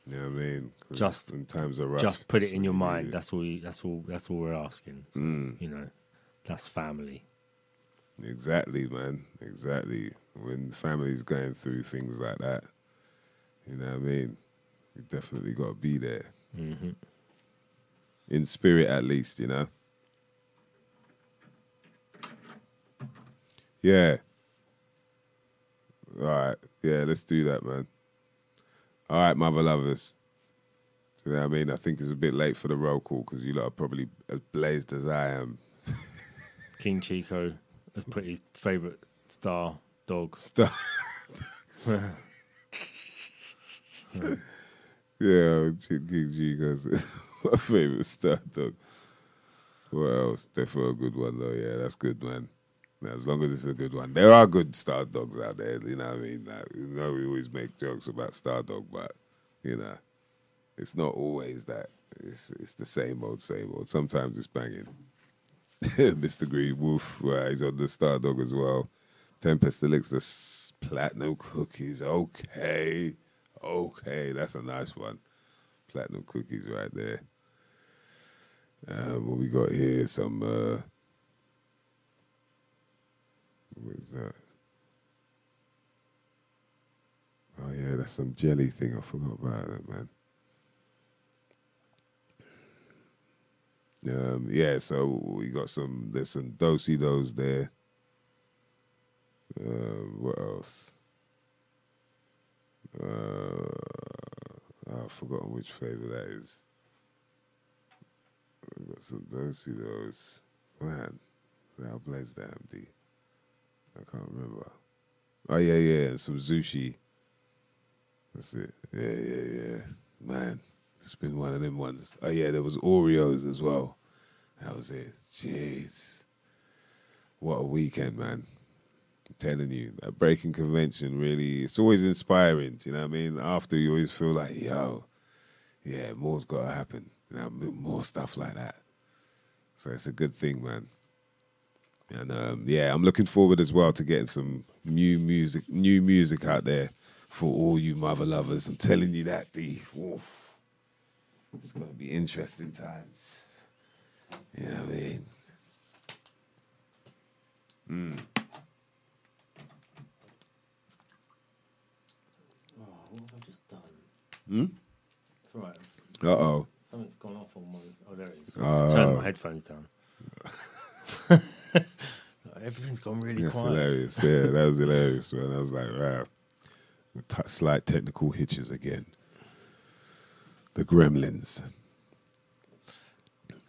You know what I mean? Just- in times of rush, Just put it in your mind. That's all. You, that's all. That's all we're asking. Mm. You know, that's family. Exactly, man. Exactly. When family's going through things like that, you know what I mean? You definitely got to be there. hmm In spirit, at least, you know? Yeah. All right. Yeah, let's do that, man. All right, mother lovers. You know what I mean? I think it's a bit late for the roll call because you lot are probably as blazed as I am. King Chico has put his favorite star dog. Stuff. Yeah, King goes, my favorite star dog. What else? Definitely a good one though. Yeah, that's good, man. As long as it's a good one. There are good star dogs out there, you know what I mean? Like, you know, we always make jokes about star dog, but you know, it's not always that. It's it's the same old, same old. Sometimes it's banging. Mr. Green Wolf, he's on the star dog as well. Tempest s- Platinum Cookies. Okay. Okay, that's a nice one. Platinum cookies right there. Um, what we got here? Some. Uh, what is that? Oh yeah, that's some jelly thing. I forgot about that, man. Um, yeah, so we got some. There's some dosey dos there. Um, what else? Uh, I've forgotten which flavor that is. We got some dosey dos. Man, how blessed the MD. I can't remember. Oh yeah, yeah, and some sushi. That's it. Yeah, yeah, yeah. Man, it's been one of them ones. Oh yeah, there was Oreos as well. That was it. Jeez. What a weekend, man. I'm telling you, that breaking convention really it's always inspiring. Do you know what I mean? After you always feel like, yo, yeah, more's gotta happen. You know, more stuff like that. So it's a good thing, man. And um, yeah, I'm looking forward as well to getting some new music, new music out there for all you mother lovers. I'm telling you that, the Oof. It's gonna be interesting times. You know what I mean? Mm. Oh, what have I just done? Hmm? It's all right. Uh oh. Something's gone off on my. Oh, there it is. Oh. Turn my headphones down. Everything's gone really That's quiet. hilarious. Yeah, that was hilarious, man. I was like, wow. T- slight technical hitches again. The gremlins.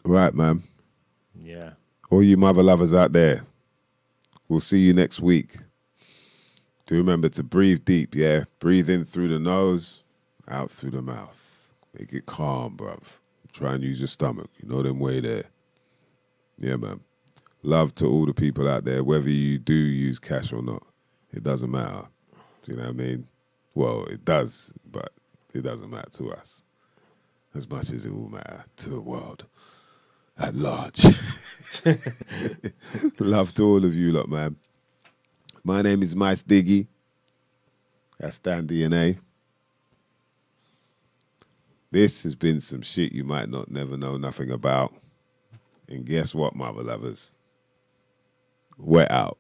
Right, man. Yeah. All you mother lovers out there, we'll see you next week. Do remember to breathe deep, yeah? Breathe in through the nose, out through the mouth. Make it calm, bruv. Try and use your stomach. You know them way there. Yeah, man. Love to all the people out there, whether you do use cash or not. It doesn't matter. Do you know what I mean? Well, it does, but it doesn't matter to us as much as it will matter to the world at large. Love to all of you lot, man. My name is Mysdiggi. That's Dan DNA. This has been some shit you might not never know nothing about. And guess what, mother lovers? We're out.